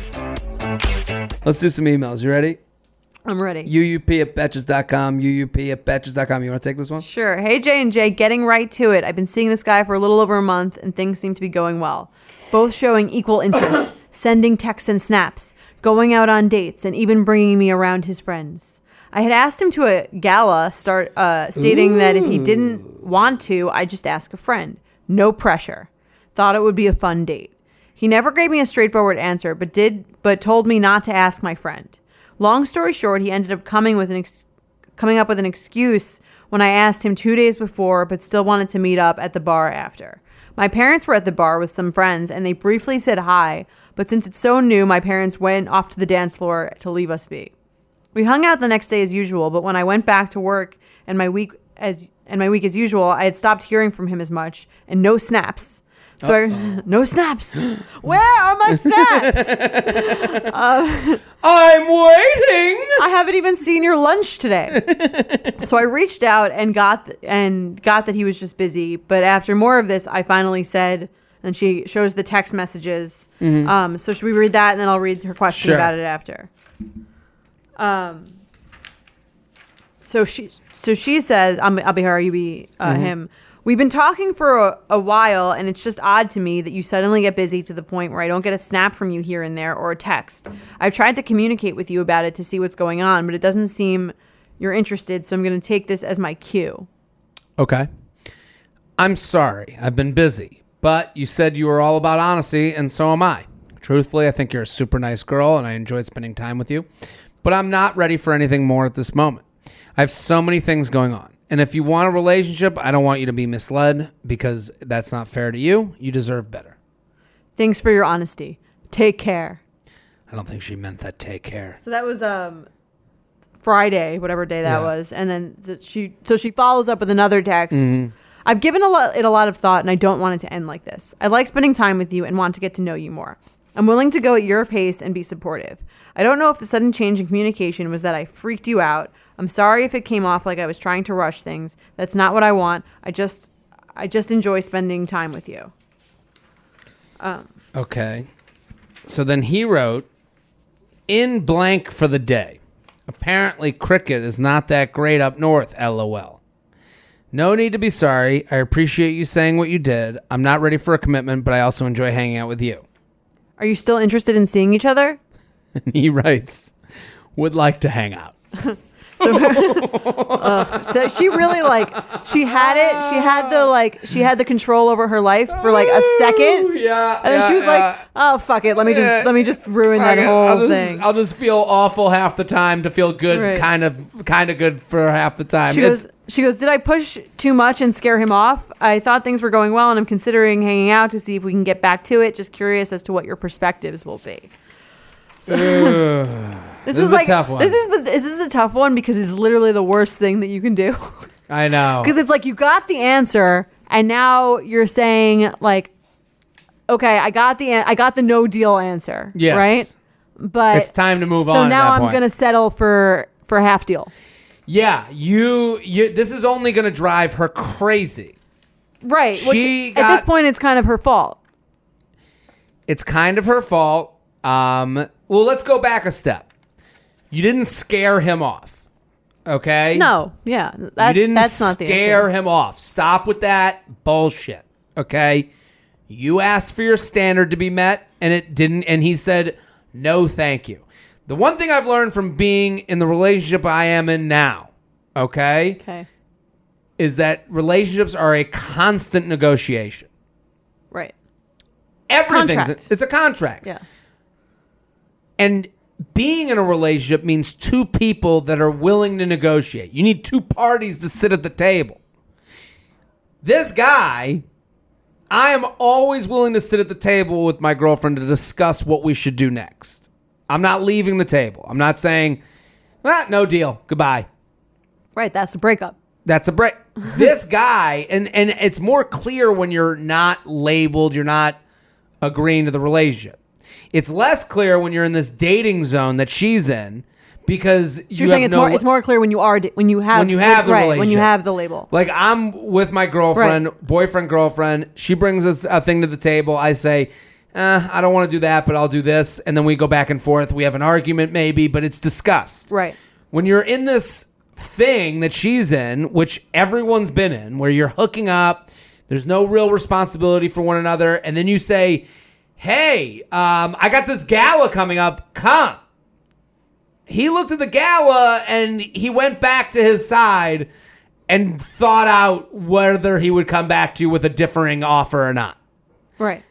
Speaker 1: Let's do some emails. You ready?
Speaker 4: I'm ready.
Speaker 1: UUP at betches.com. UUP at betches.com. You want to take this one?
Speaker 4: Sure. Hey J and J, getting right to it. I've been seeing this guy for a little over a month, and things seem to be going well. Both showing equal interest, sending texts and snaps, going out on dates, and even bringing me around his friends. I had asked him to a gala, start uh, stating that if he didn't want to, I'd just ask a friend. No pressure. Thought it would be a fun date. He never gave me a straightforward answer, but did but told me not to ask my friend. Long story short, he ended up coming with an ex- coming up with an excuse when I asked him 2 days before but still wanted to meet up at the bar after. My parents were at the bar with some friends and they briefly said hi, but since it's so new, my parents went off to the dance floor to leave us be. We hung out the next day as usual, but when I went back to work and my week as and my week as usual, I had stopped hearing from him as much and no snaps. So I, no snaps. Where are my snaps?
Speaker 1: I'm waiting.
Speaker 4: I haven't even seen your lunch today. so I reached out and got and got that he was just busy. But after more of this, I finally said, and she shows the text messages. Um, so should we read that, and then I'll read her question
Speaker 1: Sure.
Speaker 4: about it after. Um. So she so she says, I'm, "I'll be her, you be uh, him." We've been talking for a, a while, and it's just odd to me that you suddenly get busy to the point where I don't get a snap from you here and there or a text. I've tried to communicate with you about it to see what's going on, but it doesn't seem you're interested, so I'm going to take this as my cue.
Speaker 1: Okay. I'm sorry. I've been busy. But you said you were all about honesty, and so am I. Truthfully, I think you're a super nice girl, and I enjoyed spending time with you. But I'm not ready for anything more at this moment. I have so many things going on, And if you want a relationship, I don't want you to be misled because that's not fair to you. You deserve better.
Speaker 2: Thanks for your honesty. Take care.
Speaker 1: I don't think she meant that. Take care.
Speaker 2: So that was um Friday, whatever day that
Speaker 1: Yeah.
Speaker 2: was, and then the, she so she follows up with another text.
Speaker 1: Mm-hmm.
Speaker 2: I've given a lot, it a lot of thought, and I don't want it to end like this. I like spending time with you and want to get to know you more. I'm willing to go at your pace and be supportive. I don't know if the sudden change in communication was that I freaked you out. I'm sorry if it came off like I was trying to rush things. That's not what I want. I just I just enjoy spending time with you.
Speaker 1: Um, okay. So then he wrote, in blank for the day. Apparently, cricket is not that great up north, lol. No need to be sorry. I appreciate you saying what you did. I'm not ready for a commitment, but I also enjoy hanging out with you.
Speaker 2: Are you still interested in seeing each other?
Speaker 1: And he writes, would like to hang out.
Speaker 2: So so she really like she had it. She had the like she had the control over her life for like a second.
Speaker 1: Yeah.
Speaker 2: And then she was like, "Oh fuck it, let me just
Speaker 1: Yeah.
Speaker 2: let me just ruin that whole
Speaker 1: I'll just,
Speaker 2: thing."
Speaker 1: I'll just feel awful half the time to feel good,
Speaker 2: Right.
Speaker 1: kind of, kind of good for half the time.
Speaker 2: She
Speaker 1: It's-
Speaker 2: goes, she goes, "Did I push too much and scare him off? I thought things were going well, and I'm considering hanging out to see if we can get back to it. Just curious as to what your perspectives will be." So, this,
Speaker 1: is
Speaker 2: is
Speaker 1: a
Speaker 2: like
Speaker 1: tough one.
Speaker 2: this is the this is a tough one because it's literally the worst thing that you can do.
Speaker 1: I know.
Speaker 2: because it's like you got the answer and now you're saying like okay i got the an- i got the no deal answer
Speaker 1: Yes.
Speaker 2: right but
Speaker 1: It's time to move
Speaker 2: so
Speaker 1: on So
Speaker 2: now i'm
Speaker 1: point.
Speaker 2: gonna settle for for a half deal
Speaker 1: Yeah, you, you. This is only going to drive her crazy.
Speaker 2: right which
Speaker 1: She
Speaker 2: at this point it's kind of her fault
Speaker 1: It's kind of her fault. Um, well, let's go back a step. You didn't scare him off, okay?
Speaker 2: no yeah that,
Speaker 1: you didn't
Speaker 2: that's not the
Speaker 1: scare
Speaker 2: issue.
Speaker 1: him off. Stop with that bullshit, okay? You asked for your standard to be met, and it didn't. And he said, "No, thank you." The one thing I've learned from being in the relationship I am in now, okay,
Speaker 2: okay
Speaker 1: is that relationships are a constant negotiation.
Speaker 2: right
Speaker 1: Everything's
Speaker 2: Contract.
Speaker 1: it's a contract.
Speaker 2: yes
Speaker 1: And being in a relationship means two people that are willing to negotiate. You need two parties to sit at the table. This guy, I am always willing to sit at the table with my girlfriend to discuss what we should do next. I'm not leaving the table. I'm not saying, ah, no deal. Goodbye.
Speaker 2: right that's a breakup
Speaker 1: That's a break. this guy, and and it's more clear when you're not labeled, you're not agreeing to the relationship. It's less clear when you're in this dating zone that she's in because
Speaker 2: so
Speaker 1: you
Speaker 2: you're saying
Speaker 1: have
Speaker 2: it's
Speaker 1: no
Speaker 2: more it's more clear when you are when you have
Speaker 1: when you have the
Speaker 2: right when you have the label
Speaker 1: Like I'm with my girlfriend, boyfriend, girlfriend. She brings us a thing to the table. I say, eh, I don't want to do that, but I'll do this, and then we go back and forth. We have an argument, maybe, but it's discussed.
Speaker 2: right
Speaker 1: When you're in this thing that she's in, which everyone's been in, where you're hooking up, there's no real responsibility for one another, and then you say, "Hey, um, I got this gala coming up. Come." He looked at the gala and he went back to his side and thought out whether he would come back to you with a differing offer or not.
Speaker 2: right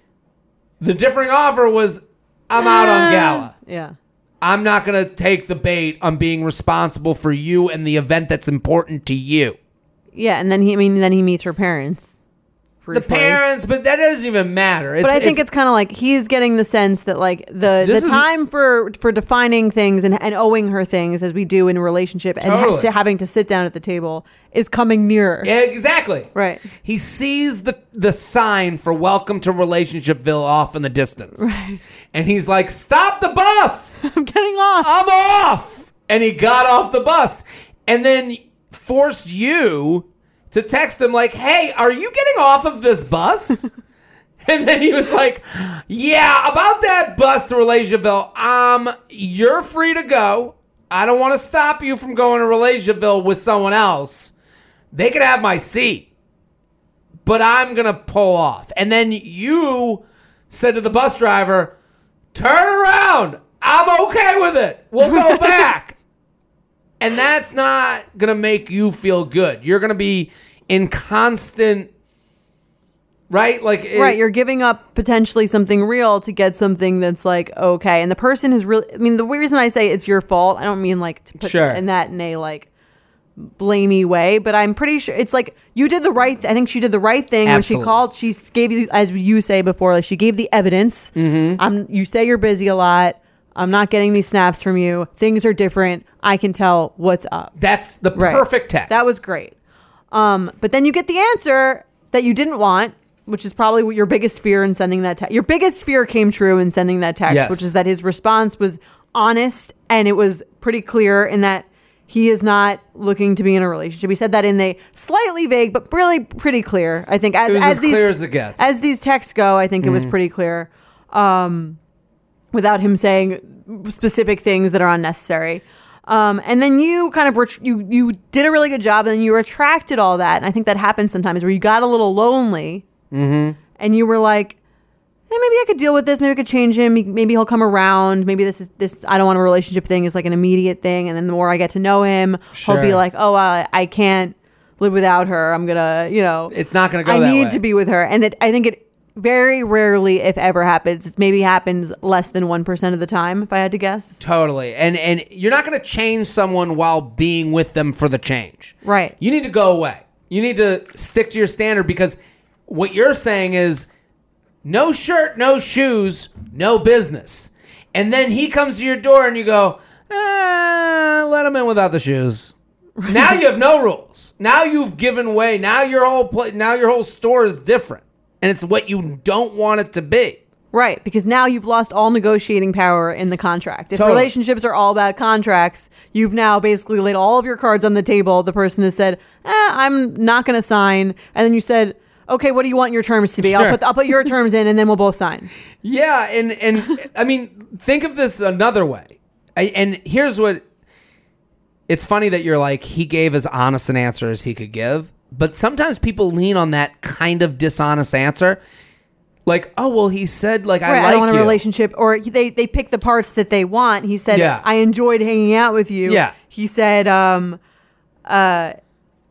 Speaker 1: The differing offer was, "I'm out on gala."
Speaker 2: yeah
Speaker 1: I'm not going to take the bait on being responsible for you and the event that's important to you.
Speaker 2: yeah and then he i mean then he meets her parents
Speaker 1: The
Speaker 2: briefly.
Speaker 1: parents, but that doesn't even matter. It's,
Speaker 2: but I think it's, kind of like he's getting the sense that like the the
Speaker 1: is-
Speaker 2: time for for defining things and, and owing her things as we do in a relationship and ha- having to sit down at the table is coming nearer.
Speaker 1: exactly
Speaker 2: Right.
Speaker 1: He sees the the sign for "Welcome to Relationshipville" off in the distance, right. and he's like, "Stop the bus!
Speaker 2: I'm getting off.
Speaker 1: I'm off!" And he got off the bus, and then forced you to text him like, "Hey, are you getting off of this bus?" And then he was like, "Yeah, about that bus to Relationshipville. Um, you're free to go. I don't want to stop you from going to Relationshipville with someone else. They can have my seat, but I'm gonna pull off." And then you said to the bus driver, "Turn around. I'm okay with it. We'll go back." And that's not gonna make you feel good. You're gonna be in constant. Right, like it-
Speaker 2: Right, you're giving up potentially something real to get something that's like okay, and the person is really. I mean, the reason I say it's your fault, I don't mean like to put
Speaker 1: Sure.
Speaker 2: in that in a like blamey way, but I'm pretty sure it's like you did the right. I think she did the right thing
Speaker 1: Absolutely.
Speaker 2: when she called. She gave you, as you say before, like she gave the evidence. Mm-hmm. I'm. You say you're busy a lot. I'm not getting these snaps from you. Things are different. I can tell what's up.
Speaker 1: That's the
Speaker 2: Right.
Speaker 1: perfect text.
Speaker 2: That was great. Um, but then you get the answer that you didn't want, which is probably your biggest fear in sending that text. Your biggest fear came true in sending that text,
Speaker 1: Yes.
Speaker 2: which is that his response was honest and it was pretty clear in that he is not looking to be in a relationship. He said that in the slightly vague, but really pretty clear. I think as,
Speaker 1: was as
Speaker 2: these
Speaker 1: clear as it gets.
Speaker 2: as these texts go, I think it was pretty clear. Um, without him saying specific things that are unnecessary. Um, and then you kind of ret- you you did a really good job, and then you retracted all that. And I think that happens sometimes where you got a little lonely, and you were like, hey, maybe I could deal with this. Maybe I could change him. Maybe he'll come around. Maybe this is this. I don't want a relationship thing is like an immediate thing. And then the more I get to know him, he'll be
Speaker 1: Sure.
Speaker 2: like, oh, I, I can't live without her. I'm gonna, you know,
Speaker 1: It's not gonna go
Speaker 2: I need
Speaker 1: way.
Speaker 2: to be with her. And it, I think it very rarely, if ever, happens. It maybe happens less than one percent of the time, if I had to guess.
Speaker 1: Totally. And and you're not going to change someone while being with them for the change.
Speaker 2: Right.
Speaker 1: You need to go away. You need to stick to your standard because what you're saying is no shirt, no shoes, no business. And then he comes to your door and you go, eh, let him in without the shoes. Now you have no rules. Now you've given way. Now your whole pla now your whole store is different. And it's what you don't want it to be.
Speaker 2: Right, because now you've lost all negotiating power in the contract. If
Speaker 1: Totally.
Speaker 2: relationships are all about contracts, you've now basically laid all of your cards on the table. The person has said, eh, "I'm not going to sign," and then you said, "Okay, what do you want your terms to be?
Speaker 1: Sure.
Speaker 2: I'll put I'll put your terms in, and then we'll both sign."
Speaker 1: Yeah, and and I mean, think of this another way. I, and here's what it's funny that you're like he gave as honest an answer as he could give, but sometimes people lean on that kind of dishonest answer. Like, oh well, he said like I
Speaker 2: right,
Speaker 1: like
Speaker 2: I don't want
Speaker 1: you.
Speaker 2: a relationship, or they they pick the parts that they want. He said,
Speaker 1: Yeah.
Speaker 2: "I enjoyed hanging out with you."
Speaker 1: Yeah.
Speaker 2: He said, um, uh,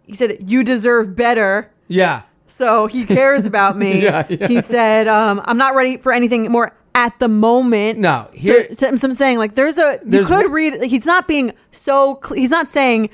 Speaker 2: he said you deserve better.
Speaker 1: Yeah,
Speaker 2: So he cares about me.
Speaker 1: Yeah, yeah.
Speaker 2: He said, um, I'm not ready for anything more at the moment.
Speaker 1: No,
Speaker 2: So-
Speaker 1: here-
Speaker 2: so, so I'm saying, like, there's a,
Speaker 1: There's
Speaker 2: you could
Speaker 1: one-
Speaker 2: read, he's not being so, cl- he's not saying,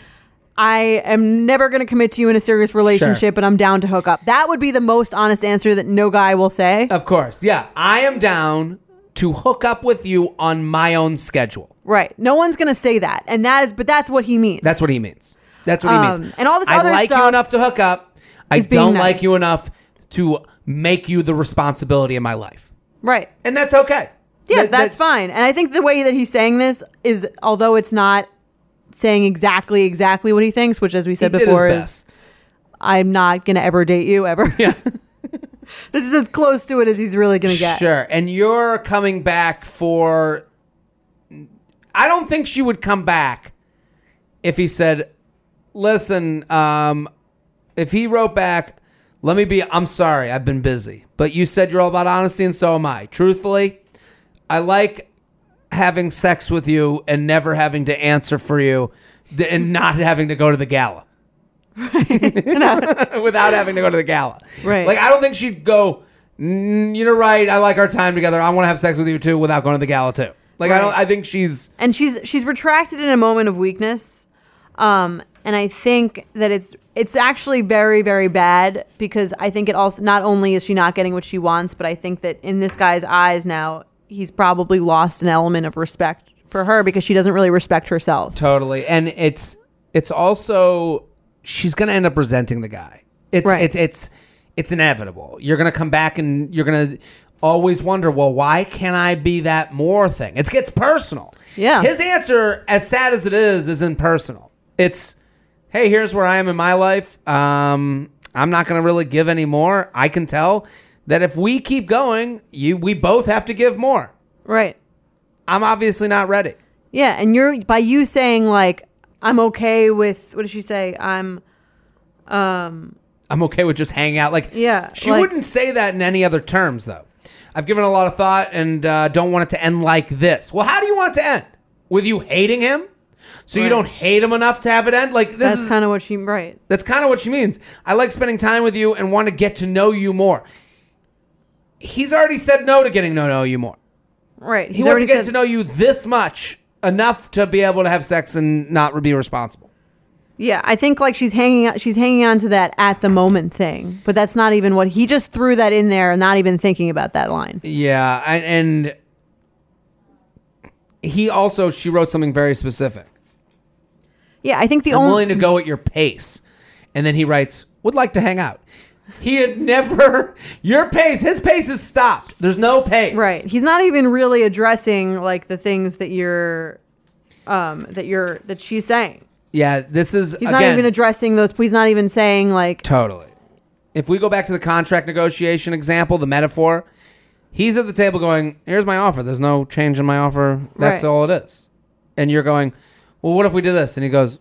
Speaker 2: I am never going to commit to you in a serious relationship, but I'm down to hook up. That would be the most honest answer that no guy will say.
Speaker 1: of course. Yeah, I am down to hook up with you on my own schedule.
Speaker 2: right. No one's going to say that. And that is, but that's what he means.
Speaker 1: That's what he means. That's what he
Speaker 2: Um,
Speaker 1: means.
Speaker 2: and all this other-
Speaker 1: I
Speaker 2: other
Speaker 1: like you
Speaker 2: stuff
Speaker 1: enough to hook up. I
Speaker 2: is being
Speaker 1: don't like
Speaker 2: nice.
Speaker 1: you enough to make you the responsibility in my life,
Speaker 2: Right.
Speaker 1: and that's okay.
Speaker 2: Yeah,
Speaker 1: That-
Speaker 2: that's, fine. And I think the way that he's saying this is, although it's not saying exactly exactly what he thinks, which as we said
Speaker 1: his
Speaker 2: before is. I'm not gonna ever date you ever.
Speaker 1: Yeah.
Speaker 2: this is as close to it as he's really gonna get.
Speaker 1: Sure. And you're coming back for. I don't think she would come back if he said, listen, um, if he wrote back, let me be, I'm sorry, I've been busy. But you said you're all about honesty, and so am I. Truthfully, I like having sex with you and never having to answer for you th- and not having to go to the gala. Without having to go to the gala.
Speaker 2: Right.
Speaker 1: Like, I don't think she'd go, "Mm, you're right, I like our time together. I want to have sex with you too without going to the gala too. Like, I don't, I think she's,
Speaker 2: And she's she's retracted in a moment of weakness. Um, and I think that it's it's actually very very bad because I think it also not only is she not getting what she wants, but I think that in this guy's eyes now he's probably lost an element of respect for her because she doesn't really respect herself.
Speaker 1: Totally. And it's it's also she's gonna end up resenting the guy. It's
Speaker 2: Right.
Speaker 1: it's it's it's inevitable. You're gonna come back and you're gonna always wonder, well, why can't I be that more thing? It gets personal.
Speaker 2: Yeah.
Speaker 1: His answer, as sad as it is, isn't personal. It's hey, here's where I am in my life. Um, I'm not gonna really give any more. I can tell that if we keep going, you we both have to give more.
Speaker 2: Right.
Speaker 1: I'm obviously not ready.
Speaker 2: Yeah, and you're by you saying like I'm okay with what did she say? I'm um
Speaker 1: I'm okay with just hanging out. Like,
Speaker 2: Yeah,
Speaker 1: she
Speaker 2: like-
Speaker 1: wouldn't say that in any other terms, though. I've given a lot of thought and uh, don't want it to end like this. Well, how do you want it to end? With you hating him? So you don't hate him enough to have it end? Like this
Speaker 2: that's
Speaker 1: is
Speaker 2: kind of what she right.
Speaker 1: that's kind of what she means. I like spending time with you and want to get to know you more. He's already said no to getting to know you more.
Speaker 2: Right.
Speaker 1: He
Speaker 2: He's
Speaker 1: wants
Speaker 2: already
Speaker 1: to get
Speaker 2: said-
Speaker 1: to know you this much enough to be able to have sex and not be responsible.
Speaker 2: Yeah, I think like she's hanging out, she's hanging on to that at the moment thing, but that's not even what he just threw that in there, not even thinking about that line.
Speaker 1: Yeah, and, and he also she wrote something very specific.
Speaker 2: Yeah, I think the
Speaker 1: I'm
Speaker 2: only
Speaker 1: willing to go at your pace, and then he writes, "Would like to hang out." He had never your pace. His pace is stopped. There's no pace.
Speaker 2: right, he's not even really addressing like the things that you're, um, that you're that she's saying.
Speaker 1: Yeah, this is
Speaker 2: He's
Speaker 1: again
Speaker 2: not even addressing those. He's not even saying like
Speaker 1: totally. If we go back to the contract negotiation example, the metaphor, he's at the table going, "Here's my offer. There's no change in my offer. That's
Speaker 2: Right.
Speaker 1: all it is." And you're going, "Well, what if we do this?" And he goes,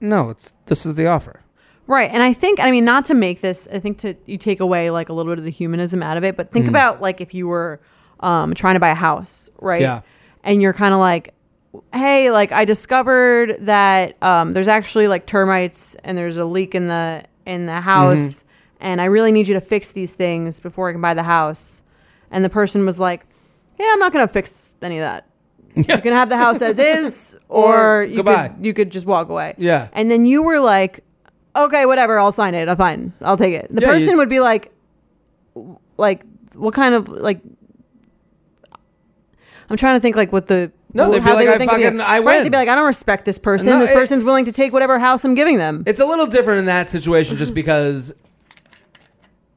Speaker 1: "No, it's this is the offer."
Speaker 2: Right. And I think, I mean, not to make this, I think to you take away like a little bit of the humanism out of it, but
Speaker 1: Mm.
Speaker 2: think about like if you were um, trying to buy a house, right?
Speaker 1: Yeah.
Speaker 2: And you're kind of like, hey, like I discovered that um, there's actually like termites and there's a leak in the in the house,
Speaker 1: Mm-hmm.
Speaker 2: and I really need you to fix these things before I can buy the house. And the person was like, yeah, I'm not gonna fix any of that. You can have the house as is, or,
Speaker 1: Or
Speaker 2: you
Speaker 1: goodbye.
Speaker 2: could you could just walk away.
Speaker 1: Yeah.
Speaker 2: And then you were like, okay, whatever, I'll sign it. I'm fine. I'll take it. The
Speaker 1: Yeah,
Speaker 2: person would be like, like, what kind of like? I'm trying to think like what the
Speaker 1: No, they'd be
Speaker 2: how
Speaker 1: like,
Speaker 2: would
Speaker 1: "I
Speaker 2: think of you.
Speaker 1: fucking- I
Speaker 2: Right,
Speaker 1: win."
Speaker 2: they'd be like, I don't respect this person.
Speaker 1: No,
Speaker 2: this
Speaker 1: it-
Speaker 2: person's willing to take whatever house I'm giving them.
Speaker 1: It's a little different in that situation, just because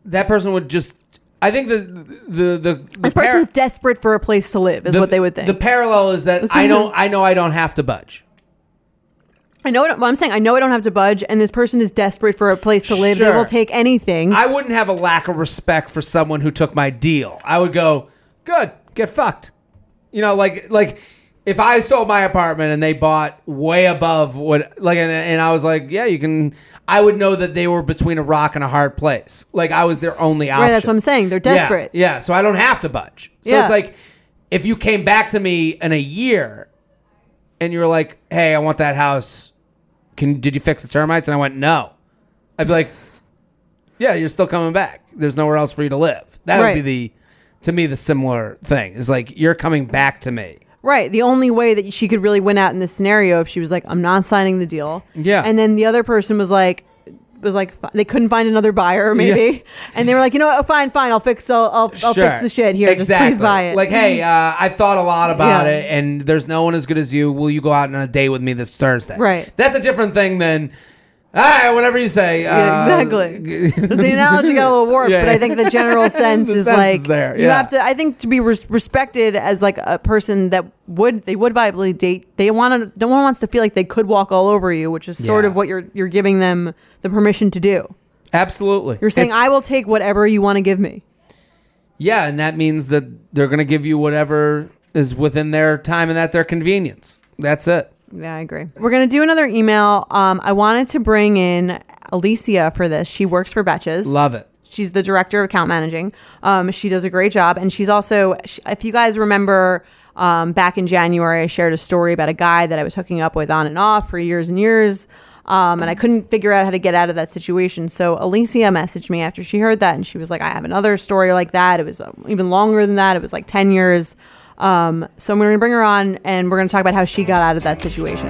Speaker 1: that person would just. I think the the the, the
Speaker 2: this
Speaker 1: par-
Speaker 2: person's desperate for a place to live, is
Speaker 1: the-
Speaker 2: what they would think.
Speaker 1: The parallel is that I don't. I know I don't have to budge.
Speaker 2: I know what, I'm saying. I know I don't have to budge, and this person is desperate for a place to live. They
Speaker 1: Sure.
Speaker 2: will take anything.
Speaker 1: I wouldn't have a lack of respect for someone who took my deal. I would go, good, get fucked. You know, like like if I sold my apartment and they bought way above what like and, and I was like, yeah, you can. I would know that they were between a rock and a hard place. Like I was their only option.
Speaker 2: right, that's what I'm saying. They're
Speaker 1: Yeah,
Speaker 2: desperate.
Speaker 1: Yeah, so I don't have to budge. So
Speaker 2: Yeah.
Speaker 1: it's like if you came back to me in a year and you were like, "Hey, I want that house. Can did you fix the termites?" And I went, "No." I'd be like, "Yeah, you're still coming back. There's nowhere else for you to live." That would be the to me the similar thing. Is like you're coming back to me.
Speaker 2: Right. The only way that she could really win out in this scenario if she was like, "I'm not signing the deal."
Speaker 1: Yeah.
Speaker 2: And then the other person was like, was like, they couldn't find another buyer, maybe, and they were like, you know what? Oh, fine, fine. I'll fix. I'll, I'll, I'll
Speaker 1: Sure.
Speaker 2: fix the shit here.
Speaker 1: Exactly.
Speaker 2: Just please buy it.
Speaker 1: Like, hey, uh, I've thought a lot about
Speaker 2: Yeah.
Speaker 1: it, and there's no one as good as you. Will you go out on a date with me this Thursday?
Speaker 2: Right.
Speaker 1: That's a different thing than, right, whatever you say.
Speaker 2: Yeah,
Speaker 1: uh,
Speaker 2: exactly. the analogy got a little warped,
Speaker 1: Yeah.
Speaker 2: but I think the general sense
Speaker 1: The
Speaker 2: is
Speaker 1: sense
Speaker 2: like
Speaker 1: is there,
Speaker 2: you have to. I think to be res- respected as like a person that would they would viably date. They want to. No one wants to feel like they could walk all over you, which is sort of what you're you're giving them the permission to do.
Speaker 1: Absolutely.
Speaker 2: You're saying
Speaker 1: It's-
Speaker 2: I will take whatever you want to give me.
Speaker 1: Yeah, and that means that they're going to give you whatever is within their time and at their convenience. That's it.
Speaker 2: Yeah, I agree. We're gonna do another email. Um, I wanted to bring in Alicia for this. She works for Betches.
Speaker 1: Love it.
Speaker 2: She's the director of account managing. Um, she does a great job, and she's also, sh- if you guys remember, um, back in January, I shared a story about a guy that I was hooking up with on and off for years and years, um, and I couldn't figure out how to get out of that situation. So Alicia messaged me after she heard that, and she was like, "I have another story like that. It was uh, even longer than that. It was like ten years." Um, so I'm going to bring her on, and we're going to talk about how she got out of that situation.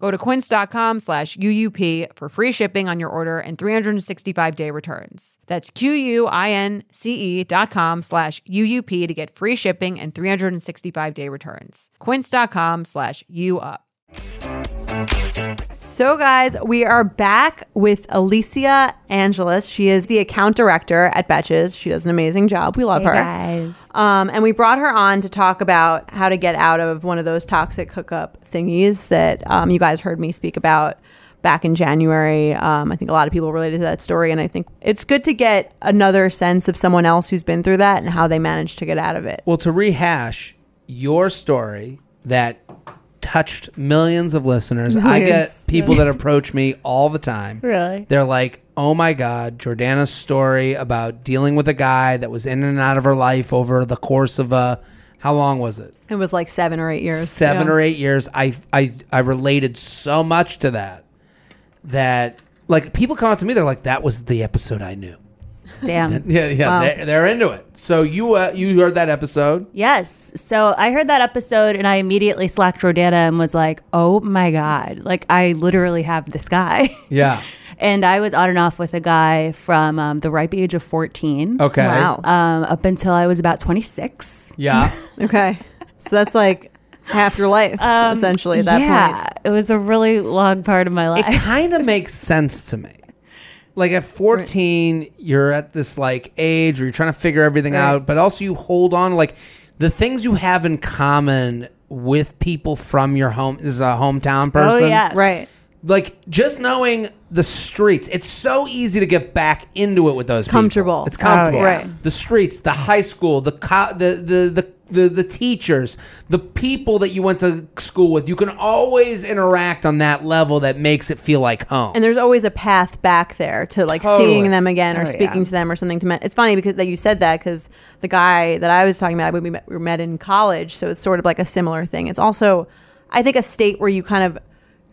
Speaker 5: Go to quince.com slash UUP for free shipping on your order and 365 day returns. That's Q-U-I-N-C-E dot com slash UUP to get free shipping and 365 day returns. Quince.com slash UUP.
Speaker 2: So, guys, we are back with Alicia Angeles. She is the account director at Betches. She does an amazing job. We love her.
Speaker 6: guys.
Speaker 2: Um, and we brought her on to talk about how to get out of one of those toxic hookup thingies that um, you guys heard me speak about back in January. Um, I think a lot of people related to that story. And I think it's good to get another sense of someone else who's been through that and how they managed to get out of it.
Speaker 1: Well, to rehash your story that touched millions of listeners, I get people that approach me all the time.
Speaker 6: Really?
Speaker 1: They're like, oh my God, Jordana's story about dealing with a guy that was in and out of her life over the course of a, how long was it?
Speaker 2: It was like seven or eight years.
Speaker 1: Seven
Speaker 2: Yeah.
Speaker 1: or eight years. I, I, I related so much to that that, like, people come up to me, they're like, that was the episode I knew.
Speaker 6: Damn.
Speaker 1: Yeah, yeah,
Speaker 2: Wow.
Speaker 1: they're, they're into it. So you, uh, you heard that episode.
Speaker 6: Yes. So I heard that episode and I immediately slacked Jordana and was like, oh my God. Like, I literally have this guy.
Speaker 1: Yeah.
Speaker 6: and I was on and off with a guy from um, the ripe age of 14.
Speaker 1: Okay.
Speaker 2: Wow.
Speaker 6: Um, up until I was about 26.
Speaker 1: Yeah.
Speaker 2: Okay. So that's like half your life, essentially, at that
Speaker 6: Um, yeah,
Speaker 2: point.
Speaker 6: It was a really long part of my life.
Speaker 1: it kind of makes sense to me. Like at 14, you're at this like age where you're trying to figure everything
Speaker 2: Right.
Speaker 1: out, but also you hold on like the things you have in common with people from your home is a hometown oh, person.
Speaker 6: Oh, yes.
Speaker 2: Right.
Speaker 1: Like just knowing the streets, it's so easy to get back into it with those.
Speaker 2: It's
Speaker 1: people.
Speaker 2: comfortable.
Speaker 1: It's comfortable.
Speaker 2: Oh, yeah. Right.
Speaker 1: The streets, the high school, the co- the, the the the the teachers, the people that you went to school with. You can always interact on that level that makes it feel like home.
Speaker 2: And there's always a path back there to like
Speaker 1: Totally.
Speaker 2: seeing them again or
Speaker 6: Oh,
Speaker 2: speaking
Speaker 6: yeah.
Speaker 2: to them or something. To me- it's funny because that you said that because the guy that I was talking about, we met, we met in college, so it's sort of like a similar thing. It's also, I think, a state where you kind of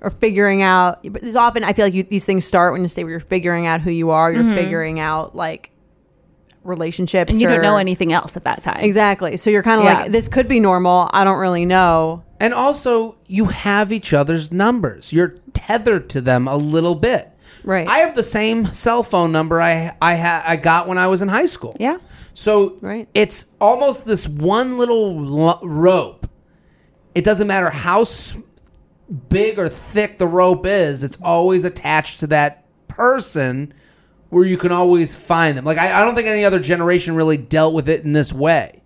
Speaker 2: are figuring out. But there's often I feel like you, these things start when you say where you're figuring out who you are. You're mm-hmm. figuring out like relationships,
Speaker 6: and you don't know anything else at that time.
Speaker 2: Exactly. So you're kind of
Speaker 6: Yeah.
Speaker 2: like, this could be normal. I don't really know.
Speaker 1: And also, you have each other's numbers. You're tethered to them a little bit.
Speaker 2: Right.
Speaker 1: I have the same cell phone number I I ha- I got when I was in high school.
Speaker 6: Yeah.
Speaker 1: So
Speaker 2: Right.
Speaker 1: it's almost this one little lo- rope. It doesn't matter how s- big or thick the rope is. It's always attached to that person where you can always find them. Like I, I don't think any other generation really dealt with it in this way.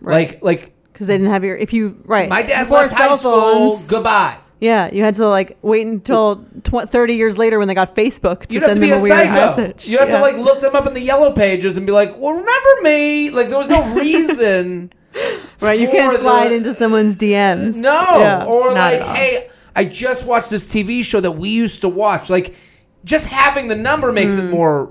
Speaker 2: Right.
Speaker 1: Like like
Speaker 2: Because they didn't have your, if you, right.
Speaker 1: my dad
Speaker 2: Before
Speaker 1: left high school. Goodbye.
Speaker 2: Yeah, you had to like wait until tw- 30 years later when they got Facebook to
Speaker 1: You'd
Speaker 2: send
Speaker 1: to
Speaker 2: them
Speaker 1: a
Speaker 2: a weird
Speaker 1: psycho.
Speaker 2: message.
Speaker 1: You have
Speaker 2: Yeah.
Speaker 1: to like look them up in the yellow pages and be like, "Well, remember me?" Like there was no reason.
Speaker 2: right, you can't
Speaker 1: the-
Speaker 2: slide into someone's DMs.
Speaker 1: No,
Speaker 2: Yeah,
Speaker 1: or like, hey, I just watched this TV show that we used to watch. Like, just having the number makes it more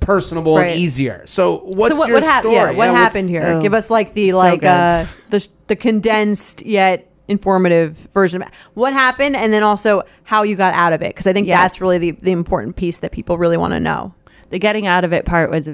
Speaker 1: personable
Speaker 2: Mm-hmm. Right.
Speaker 1: and easier. So, what's
Speaker 2: so what,
Speaker 1: your
Speaker 2: what happened?
Speaker 1: story?
Speaker 2: Yeah, what
Speaker 1: Yeah, what's-
Speaker 2: happened here?
Speaker 6: Oh.
Speaker 2: Give us like the like
Speaker 6: good.
Speaker 2: uh the the condensed yet informative version of what happened, and then also how you got out of it. Because I think
Speaker 6: Yes.
Speaker 2: that's really the the important piece that people really want to know.
Speaker 6: the getting out of it part was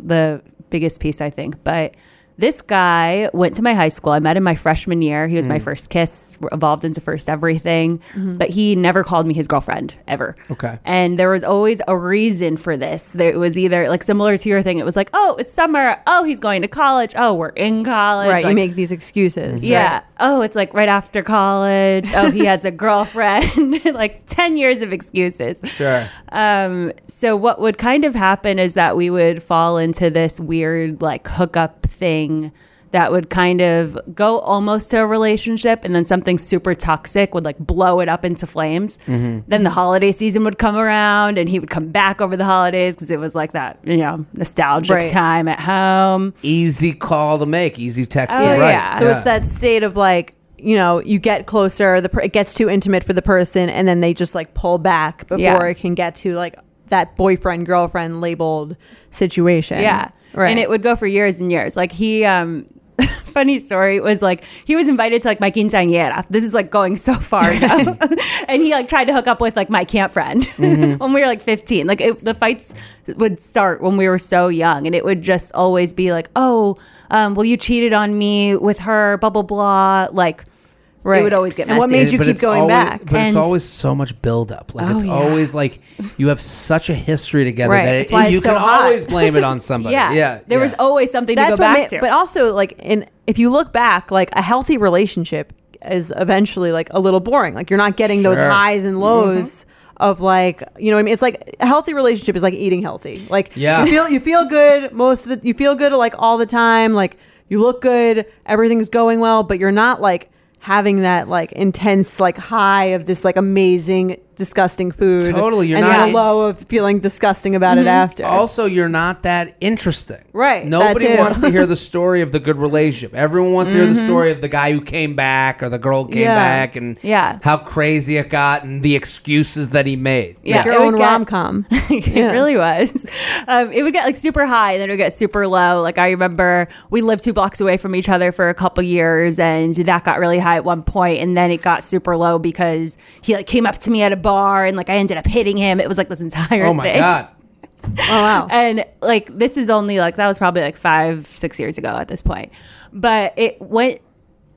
Speaker 6: the biggest piece, I think. But This guy went to my high school. I met him my freshman year. He was my first kiss, evolved into first everything, but he never called me his girlfriend ever.
Speaker 1: Okay.
Speaker 6: And there was always a reason for this. There it was either like similar to your thing. It was like, oh, it's summer. Oh, he's going to college. Oh, we're in college.
Speaker 2: Right. you make these excuses.
Speaker 6: yeah. Oh, it's like right after college. Oh, he has a girlfriend. like 10 years of excuses.
Speaker 1: Sure.
Speaker 6: Um, so what would kind of happen is that we would fall into this weird like hookup thing that would kind of go almost to a relationship and then something super toxic would like blow it up into flames.
Speaker 1: Mm-hmm.
Speaker 6: Then the holiday season would come around and he would come back over the holidays because it was like that, you know, nostalgic
Speaker 2: Right.
Speaker 6: time at home.
Speaker 1: Easy call to make. Easy text
Speaker 6: Oh,
Speaker 1: to write.
Speaker 6: yeah.
Speaker 2: So it's that state of like, you know, you get closer, the per- it gets too intimate for the person, and then they just like pull back before
Speaker 6: Yeah.
Speaker 2: it can get to like that boyfriend girlfriend labeled situation.
Speaker 6: Yeah.
Speaker 2: right.
Speaker 6: And it would go for years and years. Like he um funny story was like he was invited to like my quinceañera. This is like going so far now. and he like tried to hook up with like my camp friend when we were like 15. Like it, the fights would start when we were so young and it would just always be like, "Oh, um well you cheated on me with her, blah blah blah." Like
Speaker 2: Right.
Speaker 6: it would always get
Speaker 2: And what made you
Speaker 1: But
Speaker 2: keep
Speaker 1: it's
Speaker 2: going
Speaker 1: always-
Speaker 2: back?
Speaker 1: But it's always so much buildup. Like
Speaker 6: Oh,
Speaker 1: it's
Speaker 6: yeah.
Speaker 1: always like you have such a history together
Speaker 2: Right.
Speaker 1: that
Speaker 2: That's
Speaker 1: it, you
Speaker 2: it's
Speaker 1: can
Speaker 2: hot.
Speaker 1: always blame it on somebody.
Speaker 6: yeah.
Speaker 1: yeah.
Speaker 6: There
Speaker 1: yeah.
Speaker 6: was always something
Speaker 2: That's
Speaker 6: to go back
Speaker 2: ma-
Speaker 6: to.
Speaker 2: But also, like, in if you look back, like a healthy relationship is eventually like a little boring. Like you're not getting those highs and mm-hmm. lows. Of like you know what I mean, it's like a healthy relationship is like eating healthy. Like
Speaker 1: Yeah.
Speaker 2: you feel you feel good most of the you feel good like all the time. Like you look good, everything's going well, but you're not like having that like intense like high of this like amazing disgusting food.
Speaker 1: Totally, you're
Speaker 2: and
Speaker 1: not-
Speaker 2: then a low of feeling disgusting about it after.
Speaker 1: Also, you're not that interesting.
Speaker 2: Right,
Speaker 1: Nobody
Speaker 2: too.
Speaker 1: wants to hear the story of the good relationship. Everyone wants to hear the story of the guy who came back or the girl who came
Speaker 2: Yeah.
Speaker 1: back and
Speaker 6: Yeah.
Speaker 1: how crazy it got and the excuses that he made.
Speaker 2: It's like
Speaker 6: Yeah,
Speaker 2: your
Speaker 6: it
Speaker 2: own
Speaker 6: would get-
Speaker 2: rom com.
Speaker 6: it really was. Um, it would get like super high and then it would get super low. Like I remember we lived two blocks away from each other for a couple years and that got really high at one point and then it got super low because he like came up to me at a bar and like I ended up hitting him. It was like this entire
Speaker 1: Oh my
Speaker 6: thing.
Speaker 1: god.
Speaker 2: Oh wow.
Speaker 6: And like this is only like that was probably like five, six years ago at this point. But it went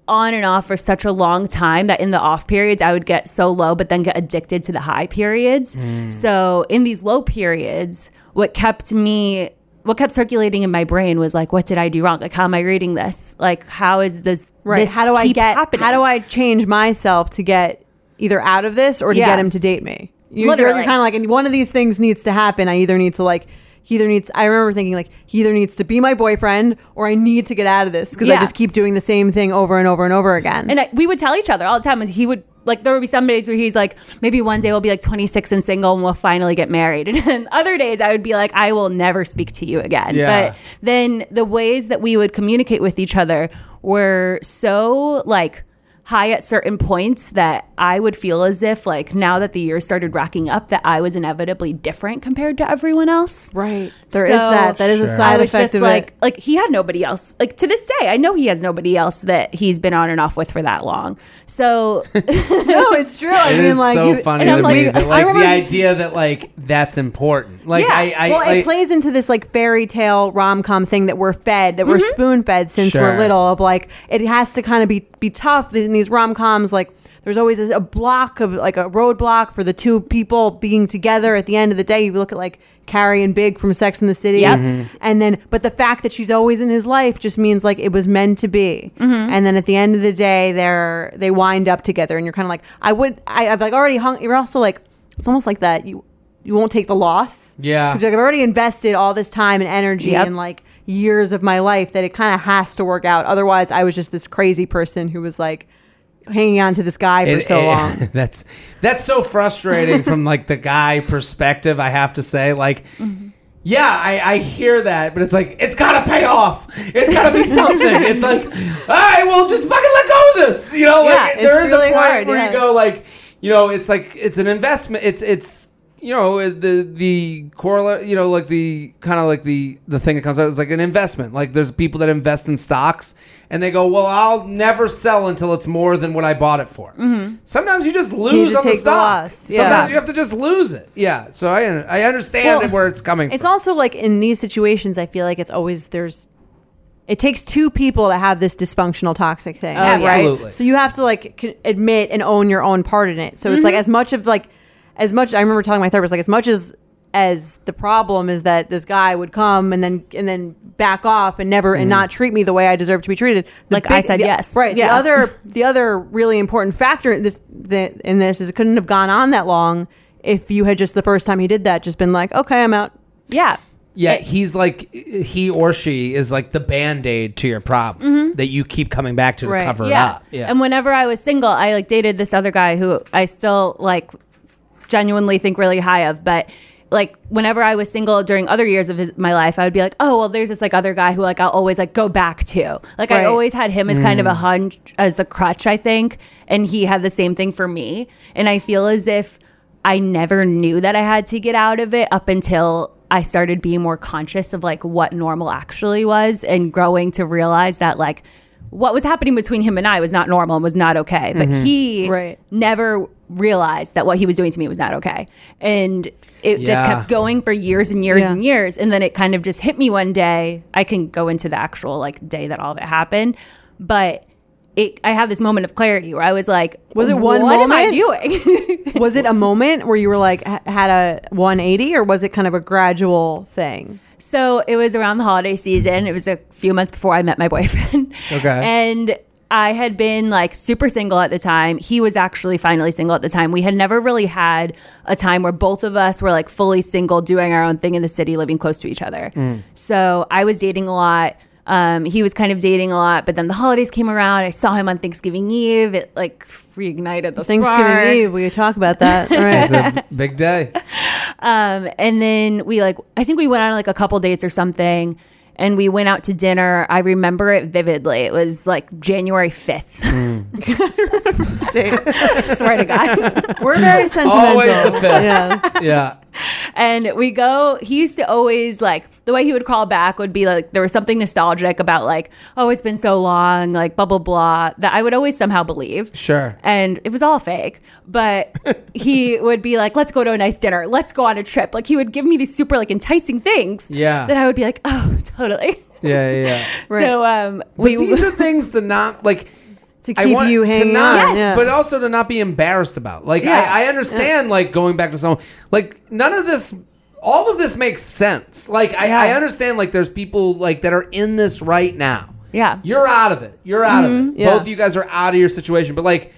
Speaker 6: on and off for such a long time that in the off periods I would get so low but then get addicted to the high periods. Mm. So in these low periods, what kept me what kept circulating in my brain was like what did I do wrong? Like how am I reading this? Like how is this
Speaker 2: Right.
Speaker 6: this
Speaker 2: how do I
Speaker 6: keep
Speaker 2: get
Speaker 6: happening?
Speaker 2: how do I change myself to get either out of this or to
Speaker 6: Yeah.
Speaker 2: get him to date me? You, you're, kind of like, and one of these things needs to happen. I either need to like, he either needs, I remember thinking like, he either needs to be my boyfriend or I need to get out of this because I just keep doing the same thing over and over and over again.
Speaker 6: And I, we would tell each other all the time. He would like there would be some days where he's like, maybe one day we'll be like 26 and single and we'll finally get married. And then other days I would be like, I will never speak to you again.
Speaker 1: Yeah.
Speaker 6: But then the ways that we would communicate with each other were so like high at certain points that I would feel as if like now that the years started racking up that I was inevitably different compared to everyone else.
Speaker 2: right. there is
Speaker 6: So-
Speaker 2: that. That is a side effect
Speaker 6: just
Speaker 2: of
Speaker 6: like,
Speaker 2: it.
Speaker 6: like he had nobody else. Like to this day, I know he has nobody else that he's been on and off with for that long. So
Speaker 2: no, it's true. I
Speaker 1: It
Speaker 2: mean,
Speaker 1: is
Speaker 2: like,
Speaker 1: so
Speaker 2: you,
Speaker 1: funny
Speaker 6: and
Speaker 1: to
Speaker 6: I'm
Speaker 1: me
Speaker 6: like-
Speaker 1: that, like the idea that like that's important. Like
Speaker 6: Yeah.
Speaker 1: I, I,
Speaker 2: well,
Speaker 1: I
Speaker 2: it plays into this like fairy tale rom com thing that we're fed, that we're
Speaker 6: Mm-hmm.
Speaker 2: spoon fed since
Speaker 1: Sure.
Speaker 2: we're little. Of like, it has to kind of be be tough in these rom coms. Like, there's always a block of like a roadblock for the two people being together. At the end of the day, you look at like Carrie and Big from Sex in the City,
Speaker 6: Yep.
Speaker 1: Mm-hmm.
Speaker 2: and then but the fact that she's always in his life just means like it was meant to be.
Speaker 6: Mm-hmm.
Speaker 2: And then at the end of the day, they're they wind up together, and you're kind of like, I would, I, I've like already hung. You're also like, it's almost like that you. You won't take the loss,
Speaker 1: Yeah.
Speaker 2: Because like, I've already invested all this time and energy
Speaker 6: Yep.
Speaker 2: and like years of my life that it kind of has to work out. Otherwise, I was just this crazy person who was like hanging on to this guy for
Speaker 1: It-
Speaker 2: so
Speaker 1: it-
Speaker 2: long.
Speaker 1: That's that's so frustrating from like the guy perspective. I have to say, like, mm-hmm. yeah, I, I hear that, but it's like it's gotta pay off. It's gotta be something. it's like, all right, well, just fucking let go of this. You know, like
Speaker 2: Yeah,
Speaker 1: there is
Speaker 2: really
Speaker 1: a point
Speaker 2: hard,
Speaker 1: where
Speaker 2: yeah.
Speaker 1: you go like, you know, it's like it's an investment. It's it's you know the the correlate you know like the kind of like the the thing that comes out is like an investment like there's people that invest in stocks and they go well i'll never sell until it's more than what i bought it for sometimes you just lose
Speaker 2: to
Speaker 1: on the
Speaker 2: the
Speaker 1: stock
Speaker 2: loss, yeah.
Speaker 1: sometimes you have to just lose it yeah so i i understand
Speaker 2: Well,
Speaker 1: where it's coming
Speaker 2: It's
Speaker 1: from
Speaker 2: also like in these situations, I feel like it's always there's. it takes two people to have this dysfunctional toxic thing,
Speaker 6: Oh,
Speaker 2: right?
Speaker 1: Absolutely.
Speaker 2: So you have to like admit and own your own part in it. So it's
Speaker 6: Mm-hmm.
Speaker 2: like as much of like as much I remember telling my therapist like as much as as the problem is that this guy would come and then and then back off and never and mm. not treat me the way I deserve to be treated. The
Speaker 6: Like I said
Speaker 2: the-
Speaker 6: yes.
Speaker 2: Right.
Speaker 6: Yeah.
Speaker 2: The other the other really important factor in this the, in this is it couldn't have gone on that long if you had just the first time he did that just been like, okay, I'm out.
Speaker 6: Yeah.
Speaker 1: Yeah, he's like he or she is like the band aid to your problem mm-hmm. that you keep coming back to to
Speaker 2: Right.
Speaker 1: cover it
Speaker 6: yeah.
Speaker 1: up. Yeah,
Speaker 6: And whenever I was single, I like dated this other guy who I still like genuinely think really high of, but like whenever I was single during other years of his, my life, I would be like, oh well, there's this like other guy who like I'll always like go back to. Like I always had him as kind of a mm. hunch as a crutch, I think, and he had the same thing for me. And I feel as if I never knew that I had to get out of it up until I started being more conscious of like what normal actually was and growing to realize that like what was happening between him and I was not normal and was not okay. But mm-hmm. he
Speaker 2: Right.
Speaker 6: never realized that what he was doing to me was not okay. And it just kept going for years and years
Speaker 2: Yeah.
Speaker 6: and years. And then it kind of just hit me one day. I can go into the actual like day that all of it happened. But it, I had this moment of clarity where I was like,
Speaker 2: Was it one
Speaker 6: What am I doing?
Speaker 2: was it a moment where you were like had a 180 or was it kind of a gradual thing?
Speaker 6: So it was around the holiday season. It was a few months before I met my boyfriend.
Speaker 1: Okay.
Speaker 6: And I had been like super single at the time. He was actually finally single at the time. We had never really had a time where both of us were like fully single, doing our own thing in the city, living close to each other. So I was dating a lot. Um, he was kind of dating a lot, but then the holidays came around. I saw him on Thanksgiving Eve. It like reignited the
Speaker 2: Thanksgiving
Speaker 6: spark.
Speaker 2: Eve, we talk about that. Right.
Speaker 1: it's a big day.
Speaker 6: Um, and then we like, I think we went on like a couple dates or something, and we went out to dinner. I remember it vividly. It was like January fifth. Hmm. I swear to God.
Speaker 2: We're very sentimental.
Speaker 1: Always the fifth.
Speaker 2: Yes.
Speaker 1: Yeah,
Speaker 6: and we go. He used to always like the way he would call back would be like there was something nostalgic about like, oh, it's been so long, like blah blah blah. That I would always somehow believe.
Speaker 1: sure.
Speaker 6: and it was all fake. But he would be like, "Let's go to a nice dinner. Let's go on a trip." Like he would give me these super like enticing things.
Speaker 1: Yeah.
Speaker 6: that I would be like, "Oh, totally."
Speaker 1: Yeah, yeah. yeah.
Speaker 6: So um,
Speaker 1: But
Speaker 6: we
Speaker 1: these are things to not like.
Speaker 2: To
Speaker 1: I
Speaker 2: keep
Speaker 1: want
Speaker 2: you
Speaker 1: to
Speaker 2: hanging
Speaker 1: not,
Speaker 2: on. Yeah.
Speaker 1: but also to not be embarrassed about. Like
Speaker 2: Yeah.
Speaker 1: I, I understand, like going back to someone. Like none of this, all of this makes sense. Like I,
Speaker 6: Yeah.
Speaker 1: I understand. Like there's people like that are in this right now.
Speaker 6: Yeah.
Speaker 1: you're out of it. You're out of it.
Speaker 2: yeah.
Speaker 1: Both of you guys are out of your situation. But like,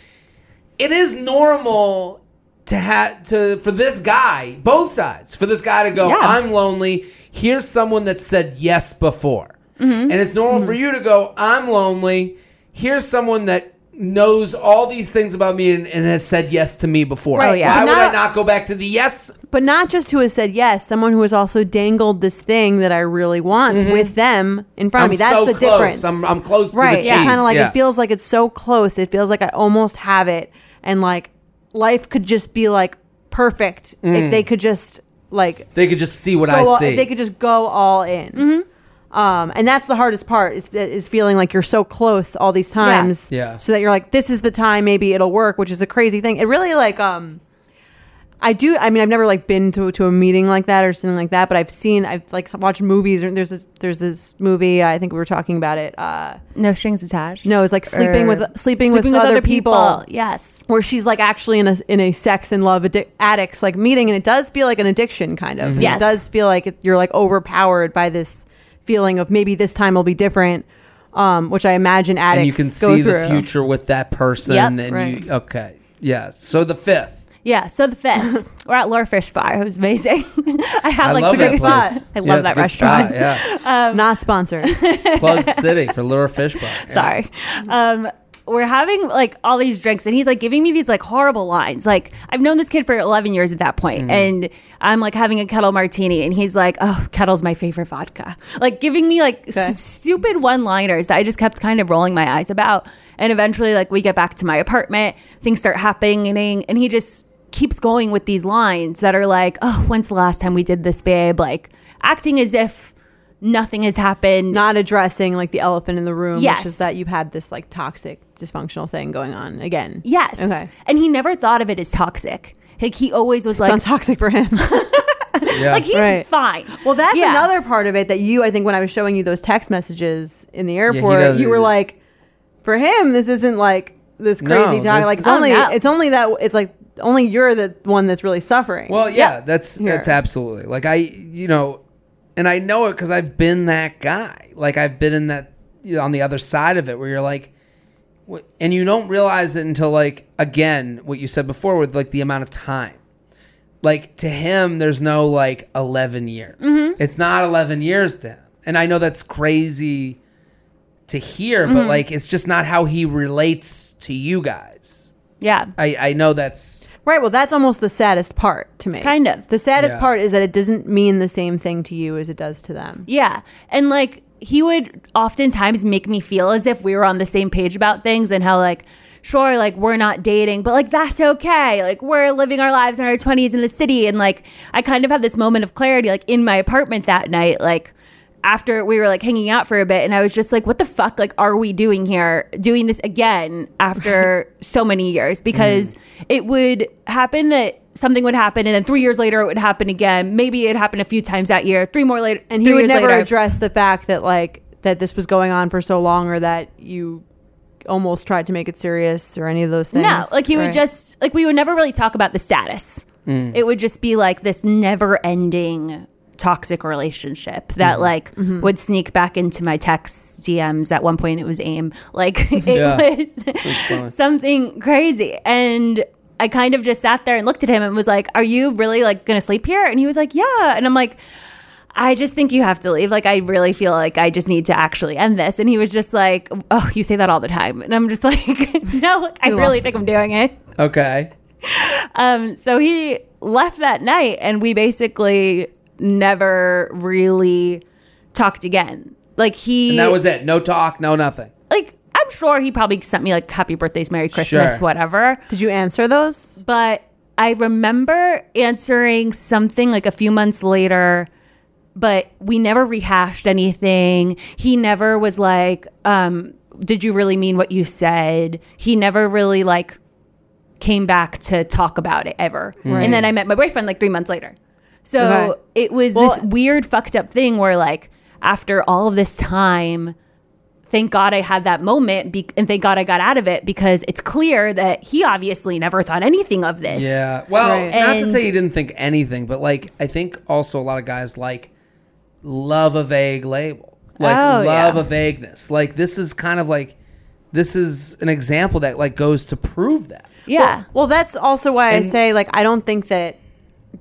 Speaker 1: it is normal to have to for this guy, both sides, for this guy to go,
Speaker 6: Yeah.
Speaker 1: I'm lonely. Here's someone that said yes before.
Speaker 6: Mm-hmm.
Speaker 1: And it's normal for you to go, I'm lonely. Here's someone that knows all these things about me and, and has said yes to me before.
Speaker 6: Right. Oh, yeah.
Speaker 1: Why
Speaker 2: But
Speaker 1: would I
Speaker 2: now-
Speaker 1: not go back to the yes?
Speaker 2: but not just who has said yes, someone who has also dangled this thing that I really want with them in front
Speaker 1: Mm-hmm. I'm
Speaker 2: of me. That's
Speaker 1: so
Speaker 2: the
Speaker 1: close.
Speaker 2: difference.
Speaker 1: I'm, I'm close
Speaker 2: right.
Speaker 1: to the
Speaker 2: yeah.
Speaker 1: cheese.
Speaker 2: Kind of like
Speaker 1: Yeah.
Speaker 2: it feels like it's so close. It feels like I almost have it, and like life could just be like perfect if they could just like
Speaker 1: They could just see what
Speaker 2: go
Speaker 1: Mm. I
Speaker 2: all,
Speaker 1: see.
Speaker 2: if they could just go all in.
Speaker 6: Mm-hmm.
Speaker 2: Um, and that's the hardest part is is feeling like you're so close all these times.
Speaker 1: Yeah.
Speaker 2: So that you're like, this is the time, maybe it'll work, which is a crazy thing. It really like um. I do. I mean, I've never like been to to a meeting like that or something like that, but I've seen. I've like watched movies. Or there's this. There's this movie. I think we were talking about it. Uh,
Speaker 6: no strings attached.
Speaker 2: no, it's like sleeping
Speaker 6: Or-
Speaker 2: with sleeping, with, other, people.
Speaker 6: Yes.
Speaker 2: Where she's like actually in a in a sex and love addic- addicts like meeting, and it does feel like an addiction, kind of. And
Speaker 6: Yes.
Speaker 2: It does feel like it, you're like overpowered by this feeling of maybe this time will be different, um, which I imagine addicts
Speaker 1: and you can
Speaker 2: go
Speaker 1: see the future with that person.
Speaker 6: Yep.
Speaker 1: and
Speaker 2: Right.
Speaker 1: you okay, yeah. So the fifth.
Speaker 6: Yeah. So the fifth, we're at Lure Fish Bar. It was amazing. I had
Speaker 1: I
Speaker 6: like
Speaker 1: love
Speaker 6: some
Speaker 1: that
Speaker 6: good
Speaker 1: place.
Speaker 6: spot. I
Speaker 1: Yeah,
Speaker 6: love
Speaker 1: it's
Speaker 6: that restaurant.
Speaker 1: spot, Yeah,
Speaker 2: Not sponsored.
Speaker 1: Plug City for Lure Fish Bar. Yeah.
Speaker 6: Sorry. Um, we're having like all these drinks, and he's like giving me these like horrible lines. Like I've known this kid for 11 years at that point,
Speaker 1: Mm-hmm.
Speaker 6: and I'm like having a Ketel martini, and he's like, "Oh, Ketel's my favorite vodka." Like giving me like s- stupid one-liners that I just kept kind of rolling my eyes about. And eventually, like we get back to my apartment, things start happening, and he just keeps going with these lines that are like, "Oh, when's the last time we did this, babe?" Like acting as if nothing has happened.
Speaker 2: Not addressing like the elephant in the room, which
Speaker 6: Yes.
Speaker 2: is that you've had this like toxic, dysfunctional thing going on again.
Speaker 6: Yes.
Speaker 2: Okay.
Speaker 6: And he never thought of it as toxic. Like he always was like,
Speaker 2: toxic for him.
Speaker 1: Yeah.
Speaker 6: like he's
Speaker 2: Right.
Speaker 6: fine.
Speaker 2: Well, that's
Speaker 6: Yeah.
Speaker 2: another part of it that you, I think, when I was showing you those text messages in the airport,
Speaker 1: does-
Speaker 2: you were like, for him, this isn't like this
Speaker 1: No,
Speaker 2: crazy time. Like it's
Speaker 6: Oh,
Speaker 2: only,
Speaker 6: no.
Speaker 2: it's only that it's like only you're the one that's really suffering.
Speaker 1: Well, yeah, that's
Speaker 2: Here.
Speaker 1: that's absolutely like I, you know, and I know it because I've been that guy. Like I've been in that you know, on the other side of it, where you're like, and you don't realize it until like again what you said before with like the amount of time. Like to him, there's no like eleven years. Mm-hmm. It's not eleven years to him, and I know that's crazy to hear, but mm-hmm. like it's just not how he relates to you guys.
Speaker 6: Yeah.
Speaker 1: I I know that's
Speaker 2: right. Well, that's almost the saddest part to me.
Speaker 6: Kind of.
Speaker 2: The saddest
Speaker 1: Yeah.
Speaker 2: part is that it doesn't mean the same thing to you as it does to them.
Speaker 6: Yeah. And like he would oftentimes make me feel as if we were on the same page about things and how like sure like we're not dating but like that's okay like we're living our lives in our 20s in the city and like I kind of had this moment of clarity like in my apartment that night like after we were like hanging out for a bit and I was just like what the fuck like are we doing here? Doing this again after so many years. Because mm-hmm. it would happen that something would happen and then 3 years later it would happen again. Maybe it happened a few times that year 3 more later
Speaker 2: And he would never
Speaker 6: later.
Speaker 2: address the fact that like that this was going on for so long, or that you almost tried to make it serious, or any of those things.
Speaker 6: No, like he would just like we would never really talk about the status. Mm. It would just be like this never-ending toxic relationship that like
Speaker 2: Mm-hmm.
Speaker 6: would sneak back into my text DMs. At one point, it was AIM. Like it
Speaker 1: Yeah.
Speaker 6: was something crazy, and I kind of just sat there and looked at him and was like, "Are you really like gonna sleep here?" And he was like, "Yeah," and I'm like. I just think you have to leave. Like, I really feel like I just need to actually end this. And he was just like, Oh, you say that all the time. And I'm just like, No, like, I really think I'm doing it.
Speaker 1: okay.
Speaker 6: Um, so he left that night, and we basically never really talked again. Like he,
Speaker 1: And that was it. No talk, no nothing.
Speaker 6: like I'm sure he probably sent me like happy birthdays, Merry Christmas,
Speaker 1: Sure.
Speaker 6: whatever.
Speaker 2: Did you answer those?
Speaker 6: But I remember answering something like a few months later, but we never rehashed anything. He never was like, um, did you really mean what you said? He never really like came back to talk about it ever. And then I met my boyfriend like three months later. So
Speaker 2: Okay.
Speaker 6: it was
Speaker 2: Well-
Speaker 6: this weird fucked up thing where like after all of this time, thank God I had that moment be- and thank God I got out of it because it's clear that he obviously never thought anything of this.
Speaker 1: Yeah. Well,
Speaker 2: Right.
Speaker 1: not to say he didn't think anything, but like I think also a lot of guys like love a vague label. Like
Speaker 6: Oh,
Speaker 1: love
Speaker 6: yeah.
Speaker 1: a vagueness. Like this is kind of like this is an example that like goes to prove that.
Speaker 6: Yeah.
Speaker 2: Well, that's also why I say like I don't think that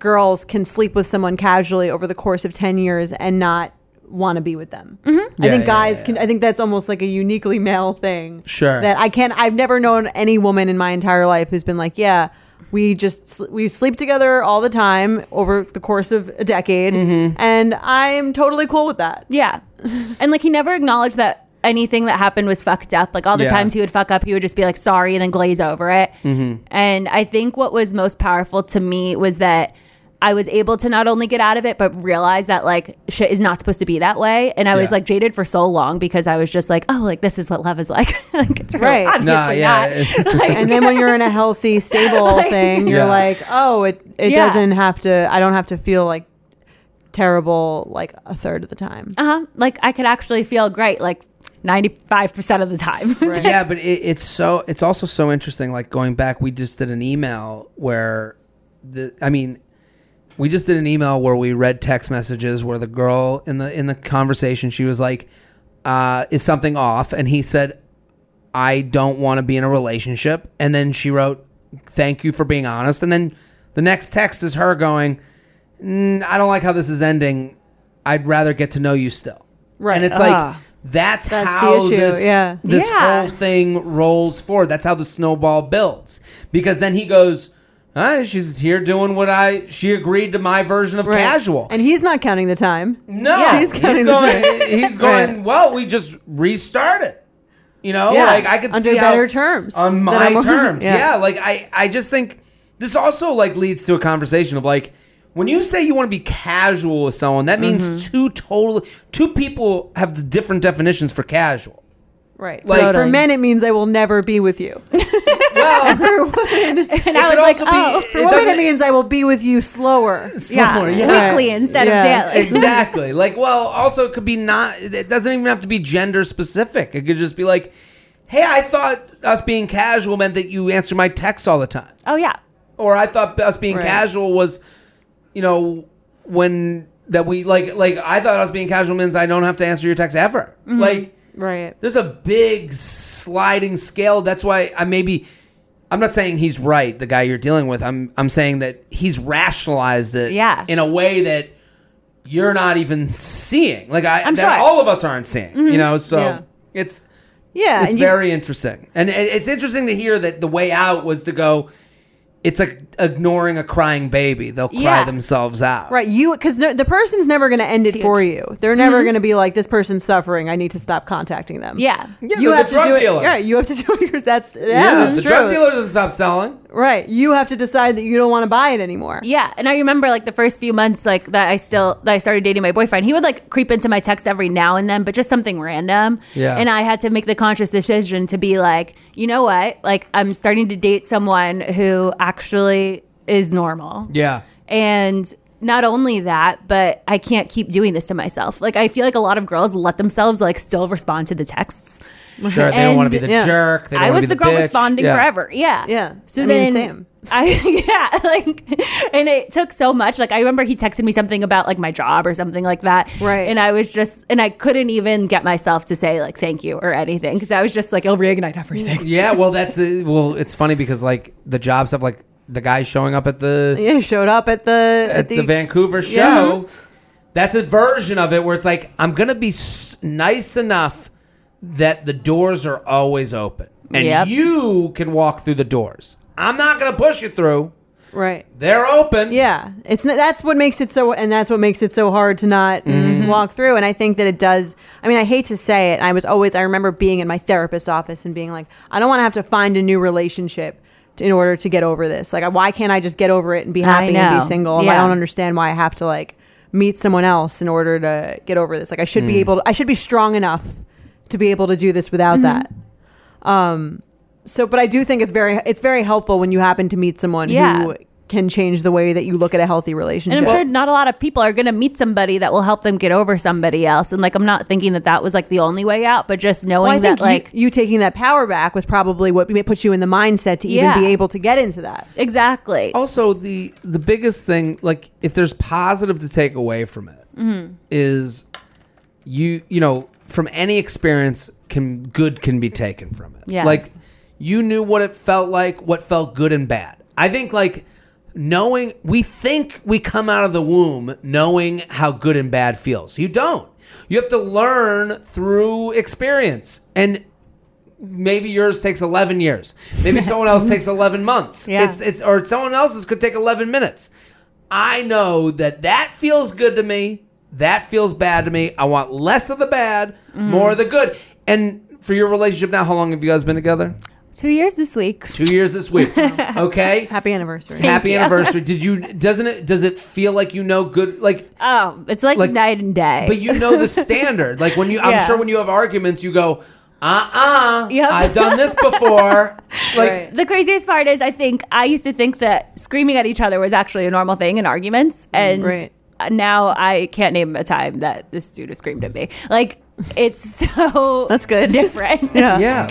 Speaker 2: girls can sleep with someone casually over the course of 10 years and not want to be with them. I
Speaker 1: Yeah,
Speaker 2: think
Speaker 1: yeah,
Speaker 2: guys
Speaker 1: yeah,
Speaker 2: can I think that's almost like a uniquely male thing.
Speaker 1: Sure.
Speaker 2: That I can't I've never known any woman in my entire life who's been like, yeah, we just we sleep together all the time over the course of a decade
Speaker 1: Mm-hmm.
Speaker 2: and I'm totally cool with that.
Speaker 6: Yeah. and like he never acknowledged that anything that happened was fucked up. Like all the
Speaker 1: Yeah.
Speaker 6: times he would fuck up, he would just be like sorry and then glaze over it.
Speaker 1: Mm-hmm.
Speaker 6: And I think what was most powerful to me was that I was able to not only get out of it, but realize that like shit is not supposed to be that way. And I was like jaded for so long because I was just like, oh, like this is what love is like. like it's really
Speaker 2: Right.
Speaker 6: obviously
Speaker 1: Nah, yeah.
Speaker 6: not. Like,
Speaker 2: And then when you're in a healthy, stable thing, you're
Speaker 1: Yeah.
Speaker 2: like, oh, it it
Speaker 6: Yeah.
Speaker 2: doesn't have to. I don't have to feel like terrible like a third of the time.
Speaker 6: uh-huh. Like I could actually feel great like 95% of the time.
Speaker 1: yeah, but it, it's so it's also so interesting. Like going back, we just did an email where the I mean, we just did an email where we read text messages where the girl in the in the conversation she was like, uh, "Is something off?" And he said, "I don't want to be in a relationship." And then she wrote, "Thank you for being honest." And then the next text is her going, "Mm, "I don't like how this is ending. I'd rather get to know you still."
Speaker 2: Right.
Speaker 1: And it's
Speaker 2: Ah.
Speaker 1: like that's,
Speaker 2: That's
Speaker 1: how this
Speaker 2: yeah.
Speaker 1: this
Speaker 6: Yeah.
Speaker 1: whole thing rolls forward. That's how the snowball builds. Because then he goes, "Ah, she's here doing what I she agreed to my version of
Speaker 2: Right.
Speaker 1: casual.
Speaker 2: And he's not counting the time.
Speaker 1: no,
Speaker 2: Yeah.
Speaker 1: he's
Speaker 2: She's counting the
Speaker 1: going.
Speaker 2: time.
Speaker 1: He's going.
Speaker 2: Right.
Speaker 1: Well, we just restarted. You know,
Speaker 2: Yeah.
Speaker 1: like I could
Speaker 2: Under
Speaker 1: see how-
Speaker 2: better terms
Speaker 1: on my terms.
Speaker 2: Yeah.
Speaker 1: yeah, like I, I just think this also like leads to a conversation of like when you say you want to be casual with someone, that means
Speaker 2: Mm-hmm.
Speaker 1: two totally two people have the different definitions for casual.
Speaker 2: Right.
Speaker 1: Like-
Speaker 2: for men, it means I will never be with you.
Speaker 1: Well, well,
Speaker 2: For women,
Speaker 6: and I was like, oh,
Speaker 2: for women it means I will be with you slower.
Speaker 6: yeah,
Speaker 1: slower, yeah.
Speaker 6: weekly instead
Speaker 2: Yes.
Speaker 6: of daily.
Speaker 1: exactly. Like, well, also it could be not. It doesn't even have to be gender specific. It could just be like, hey, I thought us being casual meant that you answer my texts all the time,
Speaker 6: Oh yeah,
Speaker 1: or I thought us being
Speaker 2: Right.
Speaker 1: casual was, you know, when that we like like I thought us being casual means I don't have to answer your text ever.
Speaker 6: Mm-hmm.
Speaker 1: Like,
Speaker 2: Right.
Speaker 1: there's a big sliding scale. That's why I maybe. I'm not saying he's right, the guy you're dealing with. I'm I'm saying that he's rationalized it
Speaker 6: Yeah.
Speaker 1: in a way that you're not even seeing. Like I
Speaker 6: I'm
Speaker 1: that
Speaker 6: sure. Mm-hmm.
Speaker 1: all of us aren't seeing. You know, so
Speaker 2: Yeah.
Speaker 1: it's
Speaker 2: Yeah.
Speaker 1: it's
Speaker 2: and you-
Speaker 1: very interesting. And it- it's interesting to hear that the way out was to go it's like ignoring a crying baby. They'll cry
Speaker 6: Yeah.
Speaker 1: themselves out.
Speaker 2: Right, you because the, the person's never going to end it
Speaker 6: huge.
Speaker 2: for you. They're never mm-hmm. going to be like, "This person's suffering. I need to stop contacting them."
Speaker 6: yeah.
Speaker 1: Yeah,
Speaker 2: you
Speaker 1: they're
Speaker 2: have
Speaker 1: the drug
Speaker 2: to do
Speaker 1: dealer.
Speaker 2: it. Right, you have to do it. That's yeah,
Speaker 1: Yeah,
Speaker 2: that's
Speaker 1: the
Speaker 2: true.
Speaker 1: drug dealer doesn't stop selling.
Speaker 2: Right, you have to decide that you don't want to buy it anymore.
Speaker 6: Yeah, and I remember like the first few months, like that I still that I started dating my boyfriend. He would like creep into my text every now and then, but just something random.
Speaker 1: Yeah.
Speaker 6: and I had to make the conscious decision to be like, you know what? Like I'm starting to date someone who actually is normal.
Speaker 1: Yeah.
Speaker 6: And not only that, but I can't keep doing this to myself. Like I feel like a lot of girls let themselves like still respond to the texts.
Speaker 1: Sure, they don't want to be the
Speaker 2: yeah.
Speaker 1: jerk. They don't
Speaker 6: I was
Speaker 1: be
Speaker 6: the girl
Speaker 1: bitch.
Speaker 6: responding
Speaker 1: Yeah.
Speaker 6: forever. Yeah.
Speaker 2: Yeah.
Speaker 6: So
Speaker 2: I
Speaker 6: then
Speaker 2: mean, same.
Speaker 6: I yeah, like and it took so much. Like I remember he texted me something about like my job or something like that.
Speaker 2: Right.
Speaker 6: And I was just and I couldn't even get myself to say like thank you or anything because I was just like it'll reignite everything.
Speaker 1: Yeah, well, that's the well. It's funny because like the job stuff, like the guy showing up at the
Speaker 2: Yeah, showed up at the
Speaker 1: at the, Vancouver show. That's a version of it where it's like I'm gonna be s- nice enough that the doors are always open and
Speaker 6: Yep.
Speaker 1: you can walk through the doors. I'm not gonna push you through.
Speaker 2: right.
Speaker 1: They're open.
Speaker 2: Yeah, it's that's what makes it so, and that's what makes it so hard to not
Speaker 1: Mm-hmm.
Speaker 2: walk through. And I think that it does. I mean, I hate to say it. I was always. I remember being in my therapist's office and being like, I don't want to have to find a new relationship in order to get over this. Like, why can't I just get over it and be happy and be single? And I don't understand why I have to like meet someone else in order to get over this. Like, I should be
Speaker 1: Mm.
Speaker 2: able. To, I should be strong enough to be able to do this without
Speaker 6: Mm-hmm.
Speaker 2: that. Um. So, but I do think it's very it's very helpful when you happen to meet someone
Speaker 6: Yeah.
Speaker 2: who can change the way that you look at a healthy relationship.
Speaker 6: And I'm sure not a lot of people are going to meet somebody that will help them get over somebody else. And like, I'm not thinking that that was like the only way out, but just knowing
Speaker 2: well, I think
Speaker 6: that like,
Speaker 2: you, you taking that power back was probably what put you in the mindset to even
Speaker 6: Yeah.
Speaker 2: be able to get into that.
Speaker 6: exactly.
Speaker 1: Also, the the biggest thing, like if there's positive to take away from it, mm-hmm. is you you know from any experience can good can be taken from it.
Speaker 6: Yes.
Speaker 1: Like you knew what it felt like, what felt good and bad. I think like knowing we think we come out of the womb knowing how good and bad feels. You don't. You have to learn through experience. And maybe yours takes 11 years. Maybe someone else takes 11 months.
Speaker 6: Yeah.
Speaker 1: It's it's or someone else's could take 11 minutes. I know that that feels good to me. That feels bad to me. I want less of the bad, mm. more of the good. And for your relationship now, how long have you guys been together?
Speaker 6: Two years this week.
Speaker 1: Two years this week. Okay.
Speaker 2: Happy anniversary.
Speaker 1: Happy anniversary. Did you doesn't it does it feel like you know good like
Speaker 6: Oh, it's like,
Speaker 1: Like-
Speaker 6: night and day.
Speaker 1: but you know the standard. Like when you I'm
Speaker 6: Yeah.
Speaker 1: sure when you have arguments you go, uh-uh.
Speaker 6: Yep.
Speaker 1: I've done this before. like
Speaker 2: Right.
Speaker 6: the craziest part is I think I used to think that screaming at each other was actually a normal thing in arguments mm, and
Speaker 2: Right.
Speaker 6: now I can't name a time that this dude has screamed at me. Like it's so
Speaker 2: That's good.
Speaker 6: different.
Speaker 1: yeah. yeah.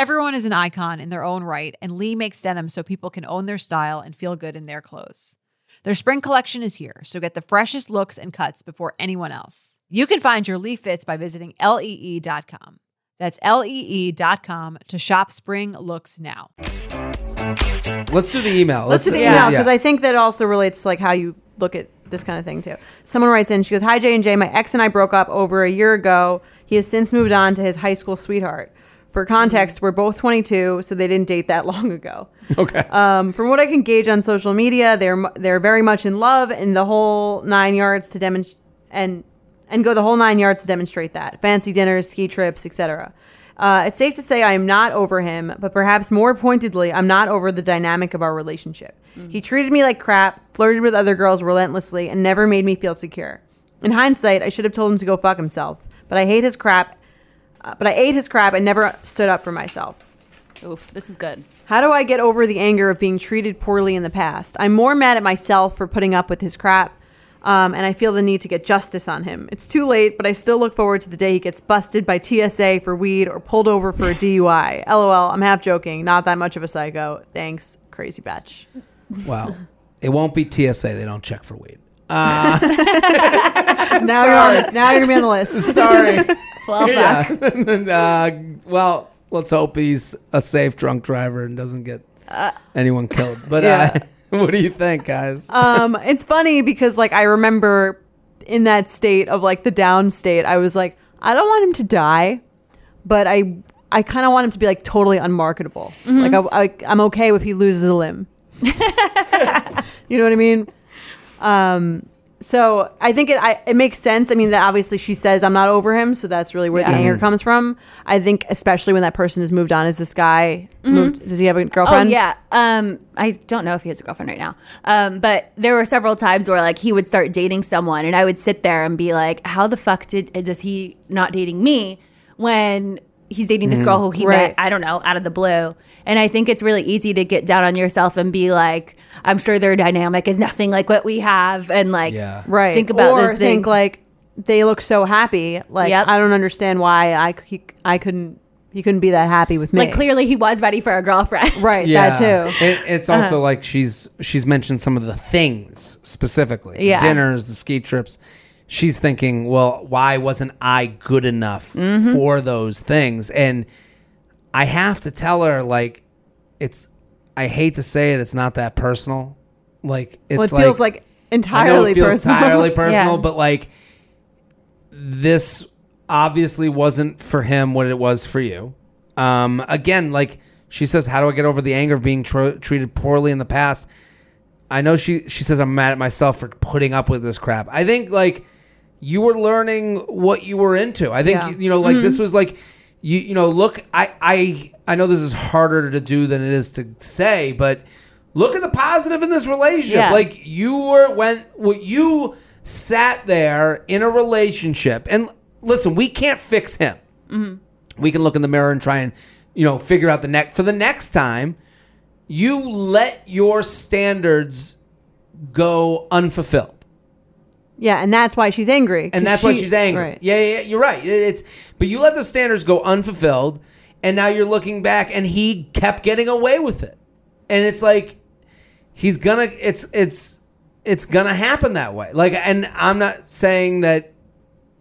Speaker 5: Everyone is an icon in their own right, and Lee makes denim so people can own their style and feel good in their clothes. Their spring collection is here, so get the freshest looks and cuts before anyone else. You can find your Lee fits by visiting lee.com. That's lee.com to shop spring looks now.
Speaker 1: Let's do the email.
Speaker 2: Let's do the email because
Speaker 1: yeah.
Speaker 2: I think that also relates to like how you look at this kind of thing too. Someone writes in, she goes, "Hi J and J, my ex and I broke up over a year ago. He has since moved on to his high school sweetheart. For context, we're both 22, so they didn't date that long ago.
Speaker 1: okay.
Speaker 2: Um, from what I can gauge on social media, they're they're very much in love and the whole nine yards to demonstrate and and go the whole nine yards to demonstrate that fancy dinners, ski trips, etc. Uh, it's safe to say I am not over him, but perhaps more pointedly, I'm not over the dynamic of our relationship. He treated me like crap, flirted with other girls relentlessly, and never made me feel secure. In hindsight, I should have told him to go fuck himself, but I hate his crap. Uh, but I ate his crap and never stood up for myself.
Speaker 6: Oof, this is good.
Speaker 2: How do I get over the anger of being treated poorly in the past? I'm more mad at myself for putting up with his crap, um, and I feel the need to get justice on him. It's too late, but I still look forward to the day he gets busted by TSA for weed or pulled over for a DUI. LOL, I'm half joking. Not that much of a psycho. Thanks, crazy batch.
Speaker 1: wow. It won't be TSA. They don't check for weed.
Speaker 2: Now you're on, now you're gonna be on the list.
Speaker 1: Sorry.
Speaker 6: Well,
Speaker 1: yeah. uh, well, let's hope he's a safe drunk driver and doesn't get anyone killed. But
Speaker 2: Yeah.
Speaker 1: uh, what do you think, guys?
Speaker 2: um, it's funny because like I remember in that state of like the down state, I was like, I don't want him to die, but I I kind of want him to be like totally unmarketable. Like I, I I'm okay if he loses a limb. you know what I mean? Um, so I think it I, it makes sense. I mean, that obviously she says I'm not over him, so that's really where the
Speaker 6: Yeah.
Speaker 2: anger comes from. I think especially when that person has moved on. Is this guy moved? Does he have a girlfriend?
Speaker 6: Oh yeah. Um, I don't know if he has a girlfriend right now. Um, but there were several times where like he would start dating someone, and I would sit there and be like, "How the fuck did does he not dating me when he's dating this mm-hmm. girl who he
Speaker 2: Right.
Speaker 6: met? I don't know, out of the blue." And I think it's really easy to get down on yourself and be like, "I'm sure their dynamic is nothing like what we have," and like,
Speaker 1: Yeah.
Speaker 2: right
Speaker 6: Think about
Speaker 2: or
Speaker 6: those
Speaker 2: think like they look so happy like
Speaker 6: Yep.
Speaker 2: i don't understand why i c- he, i couldn't he couldn't be that happy with me
Speaker 6: like clearly he was ready for a girlfriend,
Speaker 2: right that too
Speaker 1: It, it's uh-huh. also like she's she's mentioned some of the things specifically.
Speaker 6: Yeah.
Speaker 1: Dinners, the ski trips. She's thinking, well, why wasn't I good enough
Speaker 2: Mm-hmm.
Speaker 1: for those things? And I have to tell her, like, it's. I hate to say it, it's not that personal. Like, it's
Speaker 2: well, it
Speaker 1: like,
Speaker 2: feels like entirely
Speaker 1: it feels
Speaker 2: personal
Speaker 1: entirely personal,
Speaker 6: Yeah.
Speaker 1: but like this obviously wasn't for him what it was for you. Um, again, like she says, how do I get over the anger of being tr- treated poorly in the past? I know she she says I'm mad at myself for putting up with this crap. I think like you were learning what you were into. I think
Speaker 2: Yeah.
Speaker 1: you know like this mm-hmm. was like you you know look I I I know this is harder to do than it is to say, but look at the positive in this relationship.
Speaker 6: Yeah.
Speaker 1: Like you were when what you sat there in a relationship and listen, we can't fix him. Mm-hmm. We can look in the mirror and try and you know figure out the next for the next time you let your standards go unfulfilled
Speaker 2: yeah and that's why she's angry.
Speaker 1: and that's why she's angry
Speaker 2: right.
Speaker 1: yeah, yeah yeah, you're right it's but you let the standards go unfulfilled and now you're looking back and he kept getting away with it and it's like he's gonna it's it's it's gonna happen that way like and i'm not saying that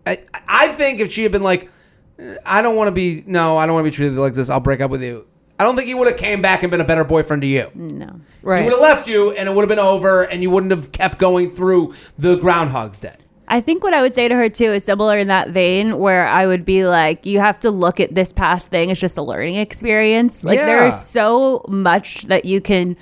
Speaker 1: i, I think if she had been like eh, i don't want to be no i don't want to be treated like this i'll break up with you i don't think he would have came back and been a better boyfriend to you
Speaker 6: No.
Speaker 2: Right.
Speaker 1: He would have left you and it would have been over and you wouldn't have kept going through the groundhog's day
Speaker 6: I think what I would say to her too is similar in that vein, where I would be like, you have to look at this past thing as just a learning experience. Like
Speaker 1: Yeah.
Speaker 6: there is so much that you can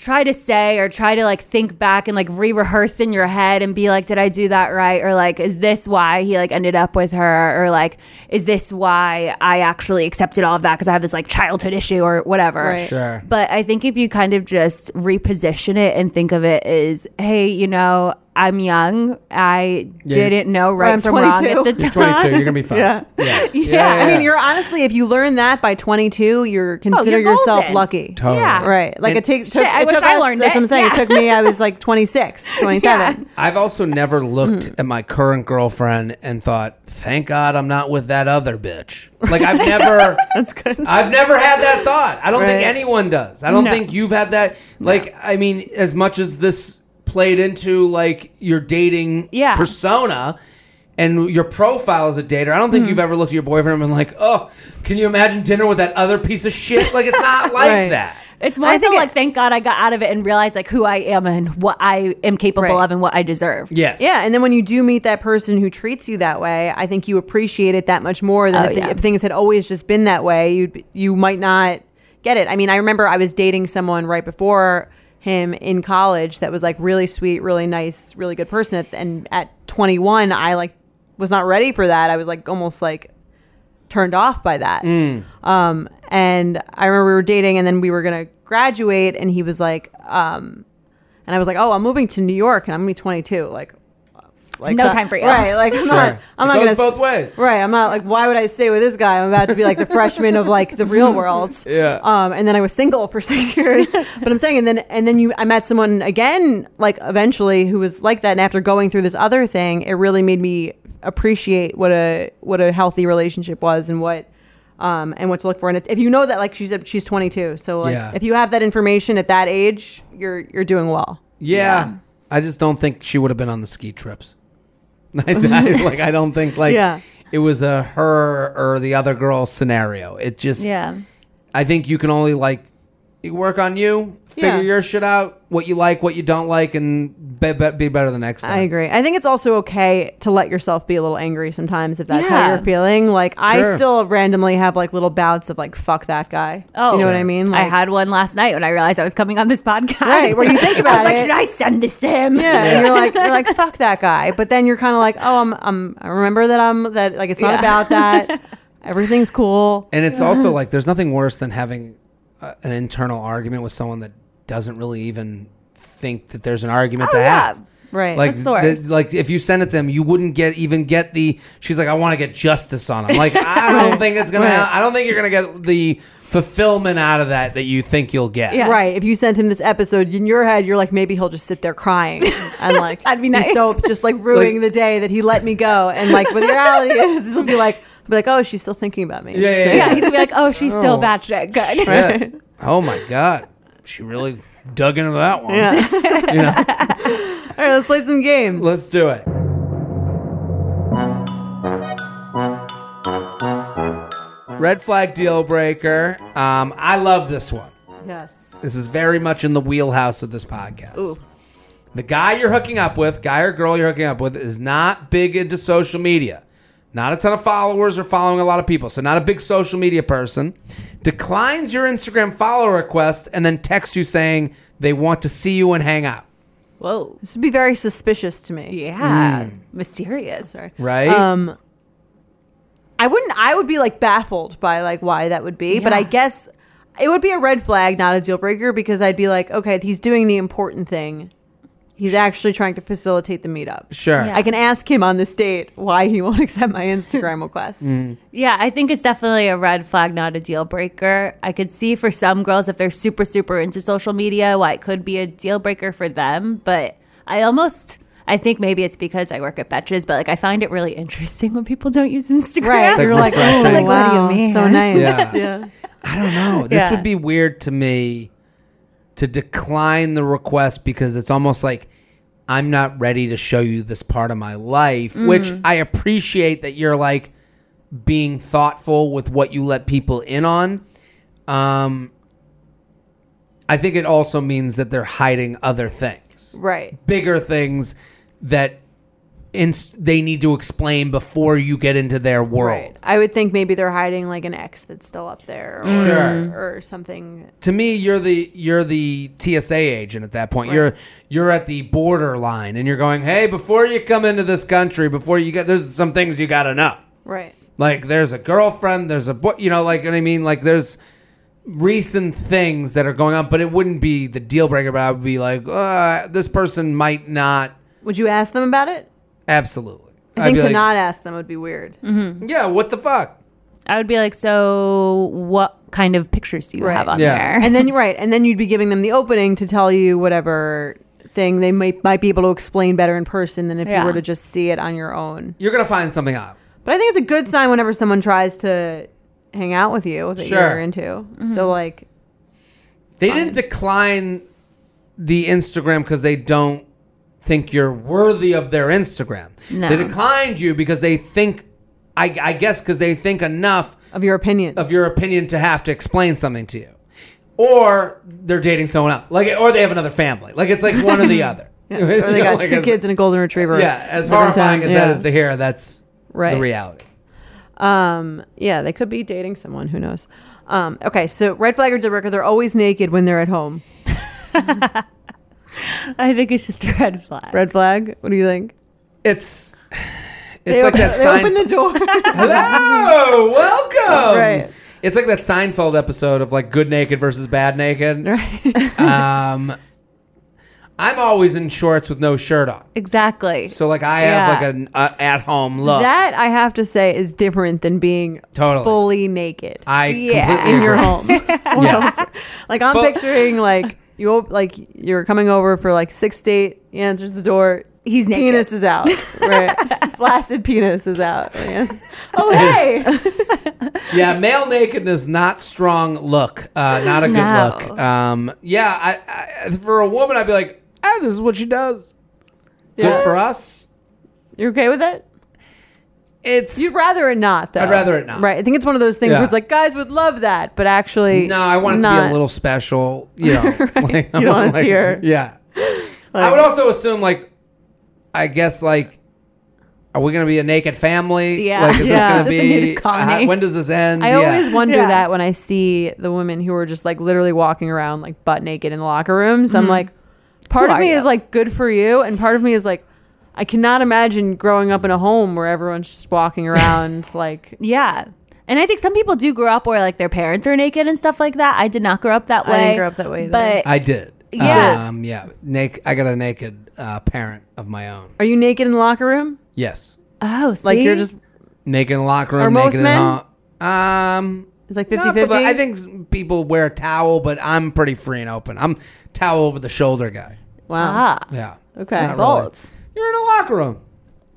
Speaker 6: try to say or try to like think back and like re-rehearse in your head and be like did i do that right or like is this why he like ended up with her or like is this why i actually accepted all of that because i have this like childhood issue or whatever
Speaker 2: Right.
Speaker 1: Sure.
Speaker 6: but I think if you kind of just reposition it and think of it as, hey, you know, I'm young. I
Speaker 1: Yeah.
Speaker 6: didn't know right
Speaker 2: I'm
Speaker 6: from wrong
Speaker 2: 22.
Speaker 6: at the
Speaker 1: You're
Speaker 6: time.
Speaker 1: 22 you're gonna be fine
Speaker 2: Yeah.
Speaker 1: yeah
Speaker 6: Yeah.
Speaker 2: I mean, you're honestly, if you learn that by 22, you're consider
Speaker 6: you're
Speaker 2: yourself
Speaker 6: golden.
Speaker 2: lucky.
Speaker 1: Totally.
Speaker 6: Yeah.
Speaker 2: Right. Like
Speaker 1: And-
Speaker 2: it, take, took,
Speaker 6: Shit, I
Speaker 2: it
Speaker 6: wish
Speaker 2: took
Speaker 6: I
Speaker 2: us,
Speaker 6: learned
Speaker 2: That's
Speaker 6: it.
Speaker 2: what I'm saying. It took me, I was like 26, 27.
Speaker 1: I've also never looked
Speaker 2: Hmm.
Speaker 1: at my current girlfriend and thought, "Thank God I'm not with that other bitch." Like I've never,
Speaker 2: That's good.
Speaker 1: I've never had that thought. I don't think anyone does. I don't
Speaker 6: No.
Speaker 1: think you've had that. Like I mean, as much as this played into like your dating
Speaker 6: Yeah.
Speaker 1: persona and your profile as a dater. I don't think hmm. you've ever looked at your boyfriend and been like, "Oh, can you imagine dinner with that other piece of shit?" Like it's not like
Speaker 2: Right.
Speaker 1: that.
Speaker 6: It's more
Speaker 2: I
Speaker 6: so
Speaker 2: think it-
Speaker 6: like thank God I got out of it and realized like who I am and what I am capable
Speaker 2: Right.
Speaker 6: of and what I deserve.
Speaker 1: Yes.
Speaker 2: Yeah, and then when you do meet that person who treats you that way, I think you appreciate it that much more than
Speaker 6: Oh,
Speaker 2: if, the- if things had always just been that way. You you might not get it. I mean, I remember I was dating someone right before him in college that was like really sweet, really nice, really good person, At- and at 21, I like was not ready for that. I was like almost like turned off by that. Um, and I remember we were dating, and then we were gonna graduate, and he was like, um, and I was like, oh, I'm moving to New York, and I'm gonna be 22, like. Like
Speaker 6: No
Speaker 2: uh,
Speaker 6: time for you.
Speaker 2: right? Like I'm not. I'm
Speaker 1: It
Speaker 2: not
Speaker 1: goes
Speaker 2: gonna
Speaker 1: both ways.
Speaker 2: Right. I'm not like. Why would I stay with this guy? I'm about to be like the freshman of like the real world.
Speaker 1: Yeah.
Speaker 2: Um. And then I was single for six years. but I'm saying, and then and then you, I met someone again, like eventually, who was like that. And after going through this other thing, it really made me appreciate what a what a healthy relationship was and what. Um, and what to look for, and if you know that, like she said, she's 22, so like
Speaker 1: Yeah.
Speaker 2: if you have that information at that age, you're you're doing well.
Speaker 1: Yeah. I just don't think she would have been on the ski trips. I, I- like I don't think like
Speaker 2: Yeah.
Speaker 1: it was a her or the other girl scenario. It just
Speaker 6: Yeah.
Speaker 1: I think you can only like you work on you, figure
Speaker 2: Yeah.
Speaker 1: your shit out, what you like, what you don't like, and be, be, be better the next time.
Speaker 2: I agree. I think it's also okay to let yourself be a little angry sometimes if that's how you're feeling. Like I still randomly have like little bouts of like fuck that guy.
Speaker 6: Oh,
Speaker 2: Do you know oh. what I
Speaker 1: Sure.
Speaker 2: mean?
Speaker 6: I had one last night when I realized I was coming on this podcast.
Speaker 2: Right, where you think
Speaker 6: I
Speaker 2: about
Speaker 6: was like,
Speaker 2: it.
Speaker 6: should I send this to him?
Speaker 2: yeah, and you're like you're like fuck that guy, but then you're kind of like oh I'm I'm I remember that I'm that like it's not
Speaker 6: Yeah.
Speaker 2: about that. Everything's cool.
Speaker 1: And it's also like there's nothing worse than having a, an internal argument with someone that doesn't really even think that there's an argument
Speaker 6: Oh,
Speaker 1: to
Speaker 6: yeah.
Speaker 1: have.
Speaker 2: Right.
Speaker 1: Like,
Speaker 6: That's the worst.
Speaker 1: like if you send it to him, you wouldn't get even get the. She's like, I want to get justice on him. Like, I don't think it's gonna.
Speaker 2: Right.
Speaker 1: I don't think you're gonna get the fulfillment out of that that you think you'll get.
Speaker 6: Yeah.
Speaker 2: Right. If you sent him this episode in your head, you're like, maybe he'll just sit there crying and like
Speaker 6: I'd be
Speaker 2: he's so
Speaker 6: nice.
Speaker 2: just like ruining the day that he let me go. And like, but the reality is, he'll be like, he'll be like, oh, she's still thinking about me.
Speaker 1: Yeah, yeah, yeah.
Speaker 6: Yeah, he's gonna be like, oh, she's still
Speaker 1: Oh.
Speaker 6: batshit good.
Speaker 1: Yeah. Oh my god, she really dug into that one.
Speaker 2: Yeah.
Speaker 1: You know?
Speaker 2: All right, let's play some games.
Speaker 1: Let's do it. Red flag deal breaker. Um, I love this one.
Speaker 2: yes.
Speaker 1: This is very much in the wheelhouse of this podcast. The guy you're hooking up with, guy or girl you're hooking up with, is not big into social media. Not a ton of followers or following a lot of people. So, not a big social media person. Declines your Instagram follow request and then texts you saying they want to see you and hang out.
Speaker 6: Whoa.
Speaker 2: This would be very suspicious to me.
Speaker 6: Yeah. Mysterious.
Speaker 2: Sorry.
Speaker 1: Right?
Speaker 2: Um, I wouldn't. I would be like baffled by like why that would be, but I guess it would be a red flag, not a deal breaker, because I'd be like, okay, he's doing the important thing. He's actually trying to facilitate the meetup.
Speaker 1: sure.
Speaker 6: Yeah.
Speaker 2: I can ask him on this date why he won't accept my Instagram request. Mm.
Speaker 6: Yeah, I think it's definitely a red flag, not a deal breaker. I could see for some girls if they're super, super into social media, why it could be a deal breaker for them. But I almost, I think maybe it's because I work at Betches, but like I find it really interesting when people don't use Instagram.
Speaker 2: Right?
Speaker 1: like
Speaker 2: You're like, oh,
Speaker 1: refreshing.
Speaker 6: Like, what do you
Speaker 2: wow,
Speaker 6: mean?
Speaker 2: So nice.
Speaker 1: Yeah.
Speaker 2: yeah.
Speaker 1: I don't know. This
Speaker 6: Yeah.
Speaker 1: would be weird to me to decline the request because it's almost like I'm not ready to show you this part of my life, which I appreciate that you're like being thoughtful with what you let people in on. Um, I think it also means that they're hiding other things,
Speaker 2: Right.
Speaker 1: bigger things that ins- they need to explain before you get into their world.
Speaker 2: Right. I would think maybe they're hiding like an ex that's still up there or,
Speaker 1: Sure.
Speaker 2: or something.
Speaker 1: to me you're the you're the TSA agent at that point. You're you're at the borderline, and you're going, "Hey, before you come into this country, before you get there's some things you got to know."
Speaker 2: Right.
Speaker 1: Like there's a girlfriend, there's a boy, you know, like what I mean, like there's recent things that are going on, but it wouldn't be the deal breaker, but I would be like, uh, this person might not
Speaker 2: Would you ask them about it?
Speaker 1: Absolutely.
Speaker 2: I think to
Speaker 1: like,
Speaker 2: not ask them would be weird. Mm-hmm.
Speaker 1: Yeah, what the fuck?
Speaker 6: I would be like, so what kind of pictures do you
Speaker 2: Right.
Speaker 6: have on
Speaker 1: Yeah.
Speaker 6: there?
Speaker 2: and then you're right, and then you'd be giving them the opening to tell you whatever thing they might might be able to explain better in person than if
Speaker 6: Yeah.
Speaker 2: you were to just see it on your own.
Speaker 1: You're going to find something out.
Speaker 2: But I think it's a good sign whenever someone tries to hang out with you that
Speaker 1: Sure.
Speaker 2: you're into. Mm-hmm. So like,
Speaker 1: They didn't decline the Instagram because they don't think you're worthy of their Instagram.
Speaker 6: No.
Speaker 1: They declined you because they think, I, I guess, because they think enough
Speaker 2: Of your opinion.
Speaker 1: of your opinion to have to explain something to you, or they're dating someone else, like, or they have another family. Like it's like one or the other.
Speaker 2: Yes, or they got
Speaker 1: like
Speaker 2: two
Speaker 1: it's-
Speaker 2: kids and a golden retriever.
Speaker 1: Yeah, as horrifying as that
Speaker 2: Yeah.
Speaker 1: is to hear, that's
Speaker 2: Right.
Speaker 1: the reality.
Speaker 2: Um, yeah, they could be dating someone. Who knows? Um, okay, so red flag or deal breaker. They're always naked when they're at home.
Speaker 6: I think it's just a red flag.
Speaker 2: Red flag. What do you think?
Speaker 1: It's it's
Speaker 2: They
Speaker 1: like
Speaker 2: open,
Speaker 1: that
Speaker 2: they
Speaker 1: sign.
Speaker 2: open the door.
Speaker 1: Hello, welcome.
Speaker 2: Right.
Speaker 1: It's like that Seinfeld episode of like good naked versus bad naked.
Speaker 2: right.
Speaker 1: Um, I'm always in shorts with no shirt on,
Speaker 6: Exactly.
Speaker 1: so like I
Speaker 6: Yeah.
Speaker 1: have like an uh, at home look.
Speaker 2: That I have to say is different than being
Speaker 1: Totally.
Speaker 2: fully naked
Speaker 1: I
Speaker 6: Yeah.
Speaker 1: completely
Speaker 2: in your
Speaker 1: agree.
Speaker 2: home.
Speaker 1: Yeah.
Speaker 2: like I'm
Speaker 1: But-
Speaker 2: picturing like you op- like you're coming over for like sixth date. He answers the door.
Speaker 6: He's naked.
Speaker 2: Penis is out. Right. Flaccid penis is out. man. Oh hey.
Speaker 1: Yeah, male nakedness not strong look, uh, not a good
Speaker 6: No.
Speaker 1: look. Um, yeah, I, I, for a woman, I'd be like, ah, this is what she does.
Speaker 2: Yeah.
Speaker 1: Good for us.
Speaker 2: You okay with it?
Speaker 1: It's
Speaker 2: You'd rather it not, though.
Speaker 1: I'd rather it not.
Speaker 2: Right. I think it's one of those things
Speaker 1: Yeah.
Speaker 2: where it's like guys would love that, but actually,
Speaker 1: no, I want it to be
Speaker 2: not.
Speaker 1: a little special. You know, like,
Speaker 2: You don't wanna
Speaker 1: like-
Speaker 2: see her.
Speaker 1: Yeah,
Speaker 2: Like-
Speaker 1: I would also assume like, I guess like. Are we going to be a naked family?
Speaker 6: Yeah.
Speaker 1: Like, is
Speaker 2: Yeah.
Speaker 1: this
Speaker 6: Is
Speaker 1: going
Speaker 6: this a
Speaker 1: to be?
Speaker 6: nudist colony?
Speaker 1: how- when does this end?
Speaker 2: I
Speaker 1: Yeah.
Speaker 2: always wonder
Speaker 6: Yeah.
Speaker 2: that when I see the women who are just like literally walking around like butt naked in the locker rooms. I'm mm-hmm. like, part
Speaker 6: Who
Speaker 2: of
Speaker 6: are
Speaker 2: me
Speaker 6: you?
Speaker 2: is like, good for you, and part of me is like, I cannot imagine growing up in a home where everyone's just walking around like.
Speaker 6: Yeah. And I think some people do grow up where like their parents are naked and stuff like that. I did not grow up that way.
Speaker 2: I
Speaker 6: way.
Speaker 2: didn't grow up that way either.
Speaker 6: But
Speaker 1: I did.
Speaker 6: Yeah.
Speaker 1: Um, yeah. Naked. I got a naked uh, parent of my own.
Speaker 2: Are you naked in the locker room?
Speaker 1: Yes.
Speaker 6: oh, see?
Speaker 2: Like you're just
Speaker 1: Naked in the locker room.
Speaker 2: Are most
Speaker 1: naked
Speaker 2: men?
Speaker 1: in the. Um.
Speaker 2: it's like
Speaker 1: not
Speaker 2: 50
Speaker 1: for the-
Speaker 2: 50.
Speaker 1: I think people wear a towel, but I'm pretty free and open. I'm towel over the shoulder guy.
Speaker 2: Wow.
Speaker 6: ah,
Speaker 1: Yeah.
Speaker 2: Okay.
Speaker 1: Not
Speaker 6: bold.
Speaker 1: really. You're in a locker room.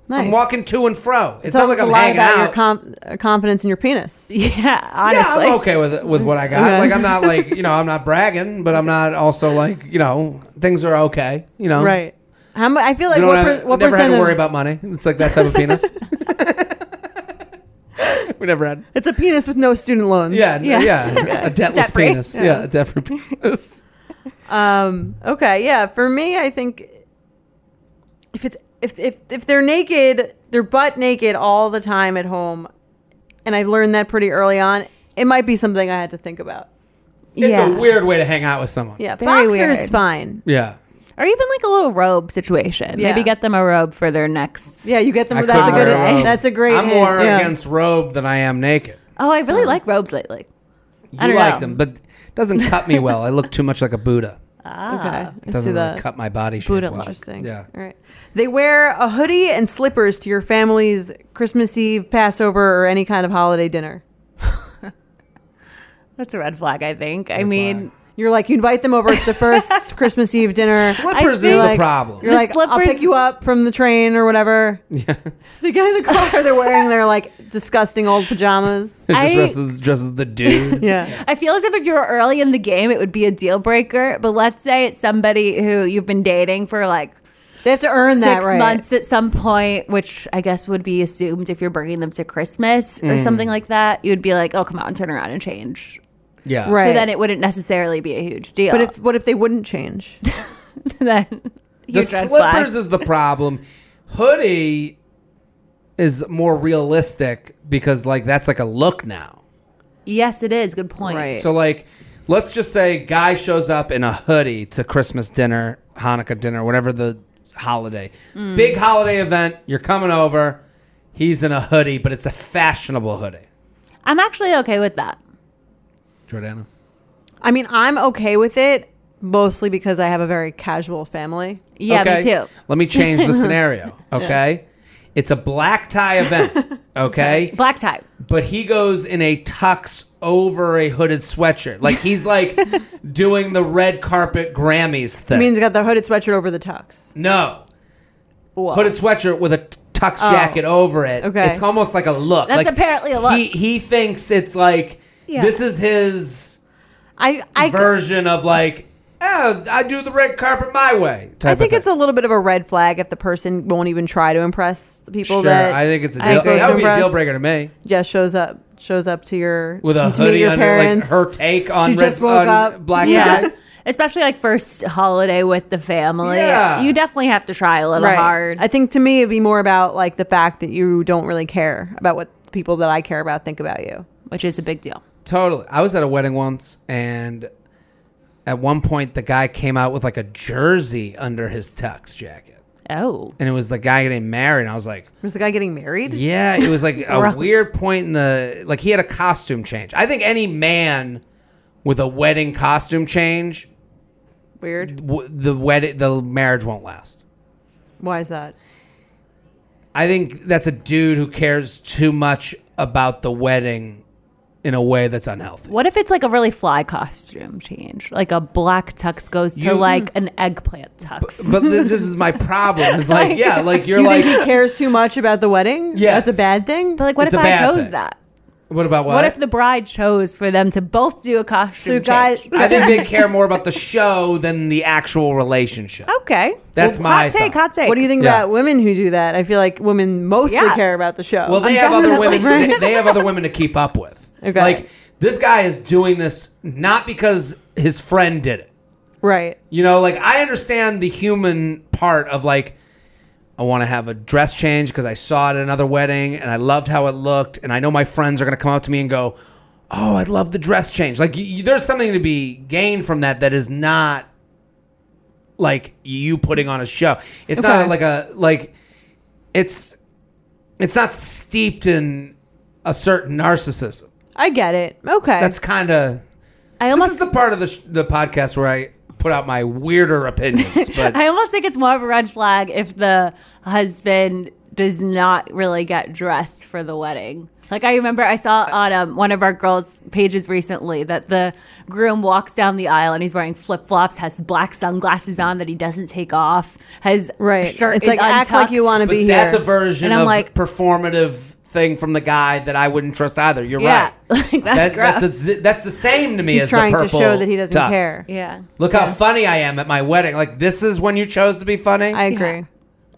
Speaker 2: Nice.
Speaker 1: I'm walking to and fro. It's
Speaker 2: Tells
Speaker 1: not like
Speaker 2: us
Speaker 1: I'm
Speaker 2: a lot
Speaker 1: hanging
Speaker 2: about your com- uh, confidence in your penis.
Speaker 6: Yeah, honestly.
Speaker 1: yeah, I'm okay with it, with what I got.
Speaker 2: Okay.
Speaker 1: Like I'm not like you know I'm not bragging, but I'm not also like you know things are okay. You know,
Speaker 2: Right. How much? I feel like
Speaker 1: don't
Speaker 2: what,
Speaker 1: have,
Speaker 2: per- what
Speaker 1: we never had
Speaker 2: percent
Speaker 1: to
Speaker 2: of
Speaker 1: worry about money. It's like that type of penis. we never had.
Speaker 2: it's a penis with no student loans.
Speaker 1: Yeah, yeah,
Speaker 6: Yeah.
Speaker 1: yeah. a debtless
Speaker 6: Debt-free.
Speaker 1: penis. Yeah, a debt-free penis.
Speaker 2: Um. Okay. Yeah. For me, I think if it's if if if they're naked, they're butt naked all the time at home, and I learned that pretty early on. It might be something I had to think about.
Speaker 1: It's
Speaker 6: Yeah.
Speaker 1: a weird way to hang out with someone.
Speaker 2: Yeah.
Speaker 6: Very
Speaker 2: Boxers
Speaker 6: weird.
Speaker 2: fine.
Speaker 1: Yeah.
Speaker 6: Or even like a little robe situation.
Speaker 2: Yeah.
Speaker 6: Maybe get them a robe for their next.
Speaker 2: Yeah. You get them.
Speaker 1: I
Speaker 2: that's a good.
Speaker 1: a robe.
Speaker 2: That's a great.
Speaker 1: I'm
Speaker 2: hint,
Speaker 1: more
Speaker 2: yeah.
Speaker 1: against robe than I am naked.
Speaker 6: Oh, I really um, like robes lately.
Speaker 1: You
Speaker 6: I don't
Speaker 1: like
Speaker 6: know.
Speaker 1: them, but it doesn't cut me well. I look too much like a Buddha.
Speaker 2: Ah, okay.
Speaker 1: It
Speaker 2: Let's
Speaker 1: doesn't
Speaker 2: do
Speaker 1: really
Speaker 2: that.
Speaker 1: cut my body shape
Speaker 6: Buddha
Speaker 1: well.
Speaker 6: look.
Speaker 2: Interesting.
Speaker 1: Yeah.
Speaker 2: All right. They wear a hoodie and slippers to your family's Christmas Eve, Passover, or any kind of holiday dinner.
Speaker 6: That's a red flag, I think. I mean,
Speaker 1: flag.
Speaker 2: You're like, you invite them over. It's the first Christmas Eve dinner.
Speaker 1: Slippers is
Speaker 6: I
Speaker 1: the
Speaker 2: like-
Speaker 1: problem.
Speaker 2: You're
Speaker 6: The
Speaker 2: like, I'll
Speaker 6: slippers-
Speaker 2: pick you up from the train or whatever. Yeah. They get in the car. They're wearing their like disgusting old pajamas.
Speaker 1: It just
Speaker 6: I-
Speaker 1: dresses, dresses the dude.
Speaker 2: Yeah.
Speaker 6: I feel as if if you're early in the game, it would be a deal breaker. But let's say it's somebody who you've been dating for like
Speaker 2: They have to earn
Speaker 6: six
Speaker 2: that right.
Speaker 6: months at some point, which I guess would be assumed if you're bringing them to Christmas
Speaker 1: Mm.
Speaker 6: or something like that. You'd be like, oh, come on, turn around and change.
Speaker 1: Yeah.
Speaker 2: Right.
Speaker 6: So then it wouldn't necessarily be a huge deal.
Speaker 2: But if what if they wouldn't change?
Speaker 6: then
Speaker 1: The
Speaker 6: huge red flag.
Speaker 1: slippers is the problem. Hoodie is more realistic because like that's like a look now.
Speaker 6: yes, it is. Good point.
Speaker 2: Right.
Speaker 1: So like let's just say guy shows up in a hoodie to Christmas dinner, Hanukkah dinner, whatever the holiday.
Speaker 2: Mm.
Speaker 1: Big holiday event, you're coming over. He's in a hoodie, but it's a fashionable hoodie.
Speaker 6: I'm actually okay with that.
Speaker 1: Jordana.
Speaker 2: I mean, I'm okay with it mostly because I have a very casual family.
Speaker 6: Yeah,
Speaker 1: okay?
Speaker 6: me too.
Speaker 1: Let me change the scenario. Okay. It's a black tie event. Okay.
Speaker 6: Black tie.
Speaker 1: but he goes in a tux over a hooded sweatshirt. Like he's like doing the red carpet Grammys thing.
Speaker 2: I mean, he's got the hooded sweatshirt over the tux.
Speaker 1: no. Hooded sweatshirt with a tux
Speaker 2: Oh.
Speaker 1: jacket over it.
Speaker 2: Okay.
Speaker 1: It's almost like a look.
Speaker 6: That's
Speaker 1: Like,
Speaker 6: apparently a look.
Speaker 1: He he thinks it's like
Speaker 6: Yeah.
Speaker 1: this is his
Speaker 2: I I
Speaker 1: version of like oh, I do the red carpet my way. Type
Speaker 2: I think
Speaker 1: of
Speaker 2: it's a little bit of a red flag if the person won't even try to impress the people
Speaker 1: Sure,
Speaker 2: that
Speaker 1: I think it's a
Speaker 2: are
Speaker 1: deal.
Speaker 2: supposed
Speaker 1: That
Speaker 2: to
Speaker 1: would be a
Speaker 2: impress.
Speaker 1: deal breaker to me.
Speaker 2: Just shows up shows up to your
Speaker 1: With a
Speaker 2: to meet
Speaker 1: hoodie
Speaker 2: your
Speaker 1: under, like
Speaker 2: parents.
Speaker 1: her take on
Speaker 2: She
Speaker 1: red
Speaker 2: just woke
Speaker 1: on
Speaker 2: up.
Speaker 1: black
Speaker 6: Yeah.
Speaker 1: tie.
Speaker 6: Especially like first holiday with the family.
Speaker 1: Yeah.
Speaker 6: You definitely have to try a little
Speaker 2: right.
Speaker 6: hard.
Speaker 2: I think to me it'd be more about like the fact that you don't really care about what people that I care about think about you.
Speaker 6: which is a big deal.
Speaker 1: Totally. I was at a wedding once, and at one point, the guy came out with like a jersey under his tux jacket,
Speaker 6: Oh.
Speaker 1: and it was the guy getting married. And I was like,
Speaker 2: Was the guy getting married?
Speaker 1: yeah, it was like a
Speaker 6: Gross.
Speaker 1: weird point in the like he had a costume change. I think any man with a wedding costume change,
Speaker 2: Weird.
Speaker 1: w- the wedding, the marriage won't last.
Speaker 2: Why is that?
Speaker 1: I think that's a dude who cares too much about the wedding in a way that's unhealthy.
Speaker 6: What if it's like a really fly costume change? Like a black tux goes to
Speaker 1: You-
Speaker 6: like an eggplant tux.
Speaker 1: But th- this is my problem. It's like, yeah, like you're
Speaker 2: You
Speaker 1: like,
Speaker 2: think he cares too much about the wedding?
Speaker 1: Yes.
Speaker 2: That's a bad thing?
Speaker 6: but like, what
Speaker 1: It's
Speaker 6: if
Speaker 1: a
Speaker 6: I
Speaker 1: bad
Speaker 6: chose
Speaker 1: thing.
Speaker 6: that?
Speaker 1: what about what?
Speaker 6: What if the bride chose for them to both do a
Speaker 2: So
Speaker 6: costume
Speaker 2: guys
Speaker 6: change?
Speaker 1: I think they care more about the show than the actual relationship.
Speaker 6: Okay,
Speaker 1: That's
Speaker 6: Well,
Speaker 1: my
Speaker 6: hot take.
Speaker 1: thought.
Speaker 6: Hot take.
Speaker 2: what do you think
Speaker 1: Yeah.
Speaker 2: about women who do that? I feel like women mostly
Speaker 6: Yeah.
Speaker 2: care about the show.
Speaker 1: Well, they
Speaker 6: I'm
Speaker 1: have other women. They, they have other women to keep up with.
Speaker 2: Okay.
Speaker 1: Like this guy is doing this not because his friend did it.
Speaker 2: right.
Speaker 1: You know, like I understand the human part of like I want to have a dress change because I saw it at another wedding and I loved how it looked, and I know my friends are going to come up to me and go, "Oh, I love the dress change." Like you, you- there's something to be gained from that that is not like you putting on a show. It's not like a like it's it's not steeped in a certain narcissism.
Speaker 2: I get it. Okay.
Speaker 1: That's kind of
Speaker 6: I
Speaker 1: this
Speaker 6: almost,
Speaker 1: is the part of the sh- the podcast where I put out my weirder opinions, but
Speaker 6: I almost think it's more of a red flag if the husband does not really get dressed for the wedding. Like I remember I saw on um, one of our girls' pages recently that the groom walks down the aisle and he's wearing flip flops, has black sunglasses on that he doesn't take off, his
Speaker 2: right.
Speaker 6: shirt
Speaker 2: it's
Speaker 6: is
Speaker 2: like act like you want to
Speaker 1: but
Speaker 2: be
Speaker 1: that's a version
Speaker 6: And I'm
Speaker 1: of
Speaker 6: like-
Speaker 1: performative thing from the guy that I wouldn't trust either. You're
Speaker 6: Yeah,
Speaker 1: right.
Speaker 6: like, that's
Speaker 1: that's
Speaker 6: gross.
Speaker 1: a, that's the same to me
Speaker 2: He's
Speaker 1: as
Speaker 2: trying
Speaker 1: the
Speaker 2: to show that he doesn't
Speaker 1: tux.
Speaker 2: care.
Speaker 6: Yeah,
Speaker 1: Look how funny I am at my wedding. Like this is when you chose to be funny.
Speaker 2: I agree.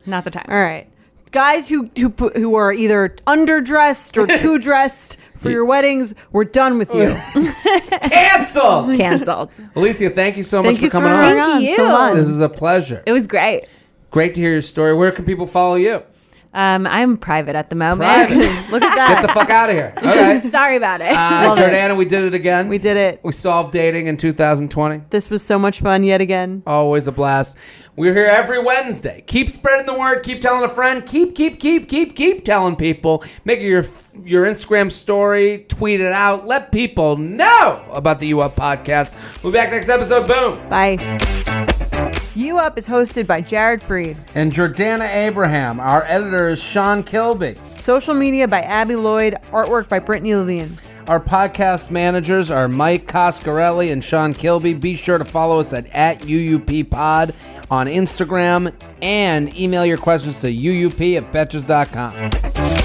Speaker 6: not the time.
Speaker 2: All right. Guys who who put, who are either underdressed or too dressed for your weddings, we're done with you.
Speaker 1: Cancel.
Speaker 6: Canceled.
Speaker 1: Alicia, thank you so
Speaker 2: Thank
Speaker 1: much
Speaker 2: you
Speaker 1: for
Speaker 2: for
Speaker 1: coming
Speaker 2: coming
Speaker 1: on.
Speaker 6: Thank you
Speaker 2: So much.
Speaker 1: This is a pleasure.
Speaker 6: It was great.
Speaker 1: Great to hear your story. Where can people follow you?
Speaker 6: Um, I'm private at the moment.
Speaker 1: Private.
Speaker 2: Look at that.
Speaker 1: Get the fuck out of here. Okay.
Speaker 6: Sorry about it.
Speaker 1: Uh,
Speaker 2: Love it.
Speaker 1: Jordana, we did it again.
Speaker 2: we did it.
Speaker 1: We solved dating in 2020.
Speaker 2: This was so much fun yet again.
Speaker 1: Always a blast. We're here every Wednesday. Keep spreading the word. Keep telling a friend. Keep, keep, keep, keep, keep telling people. Make it your your Instagram story. Tweet it out. Let people know about the U Up podcast. We'll be back next episode. Boom.
Speaker 2: Bye. You Up is hosted by Jared Freid.
Speaker 1: And Jordana Abraham. Our editor is Sean Kilby.
Speaker 2: Social media by Abby Lloyd. Artwork by Brittany Levine.
Speaker 1: Our podcast managers are Mike Coscarelli and Sean Kilby. Be sure to follow us at, at UUP Pod on Instagram and email your questions to UUP at betches.com.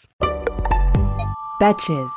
Speaker 7: Betches.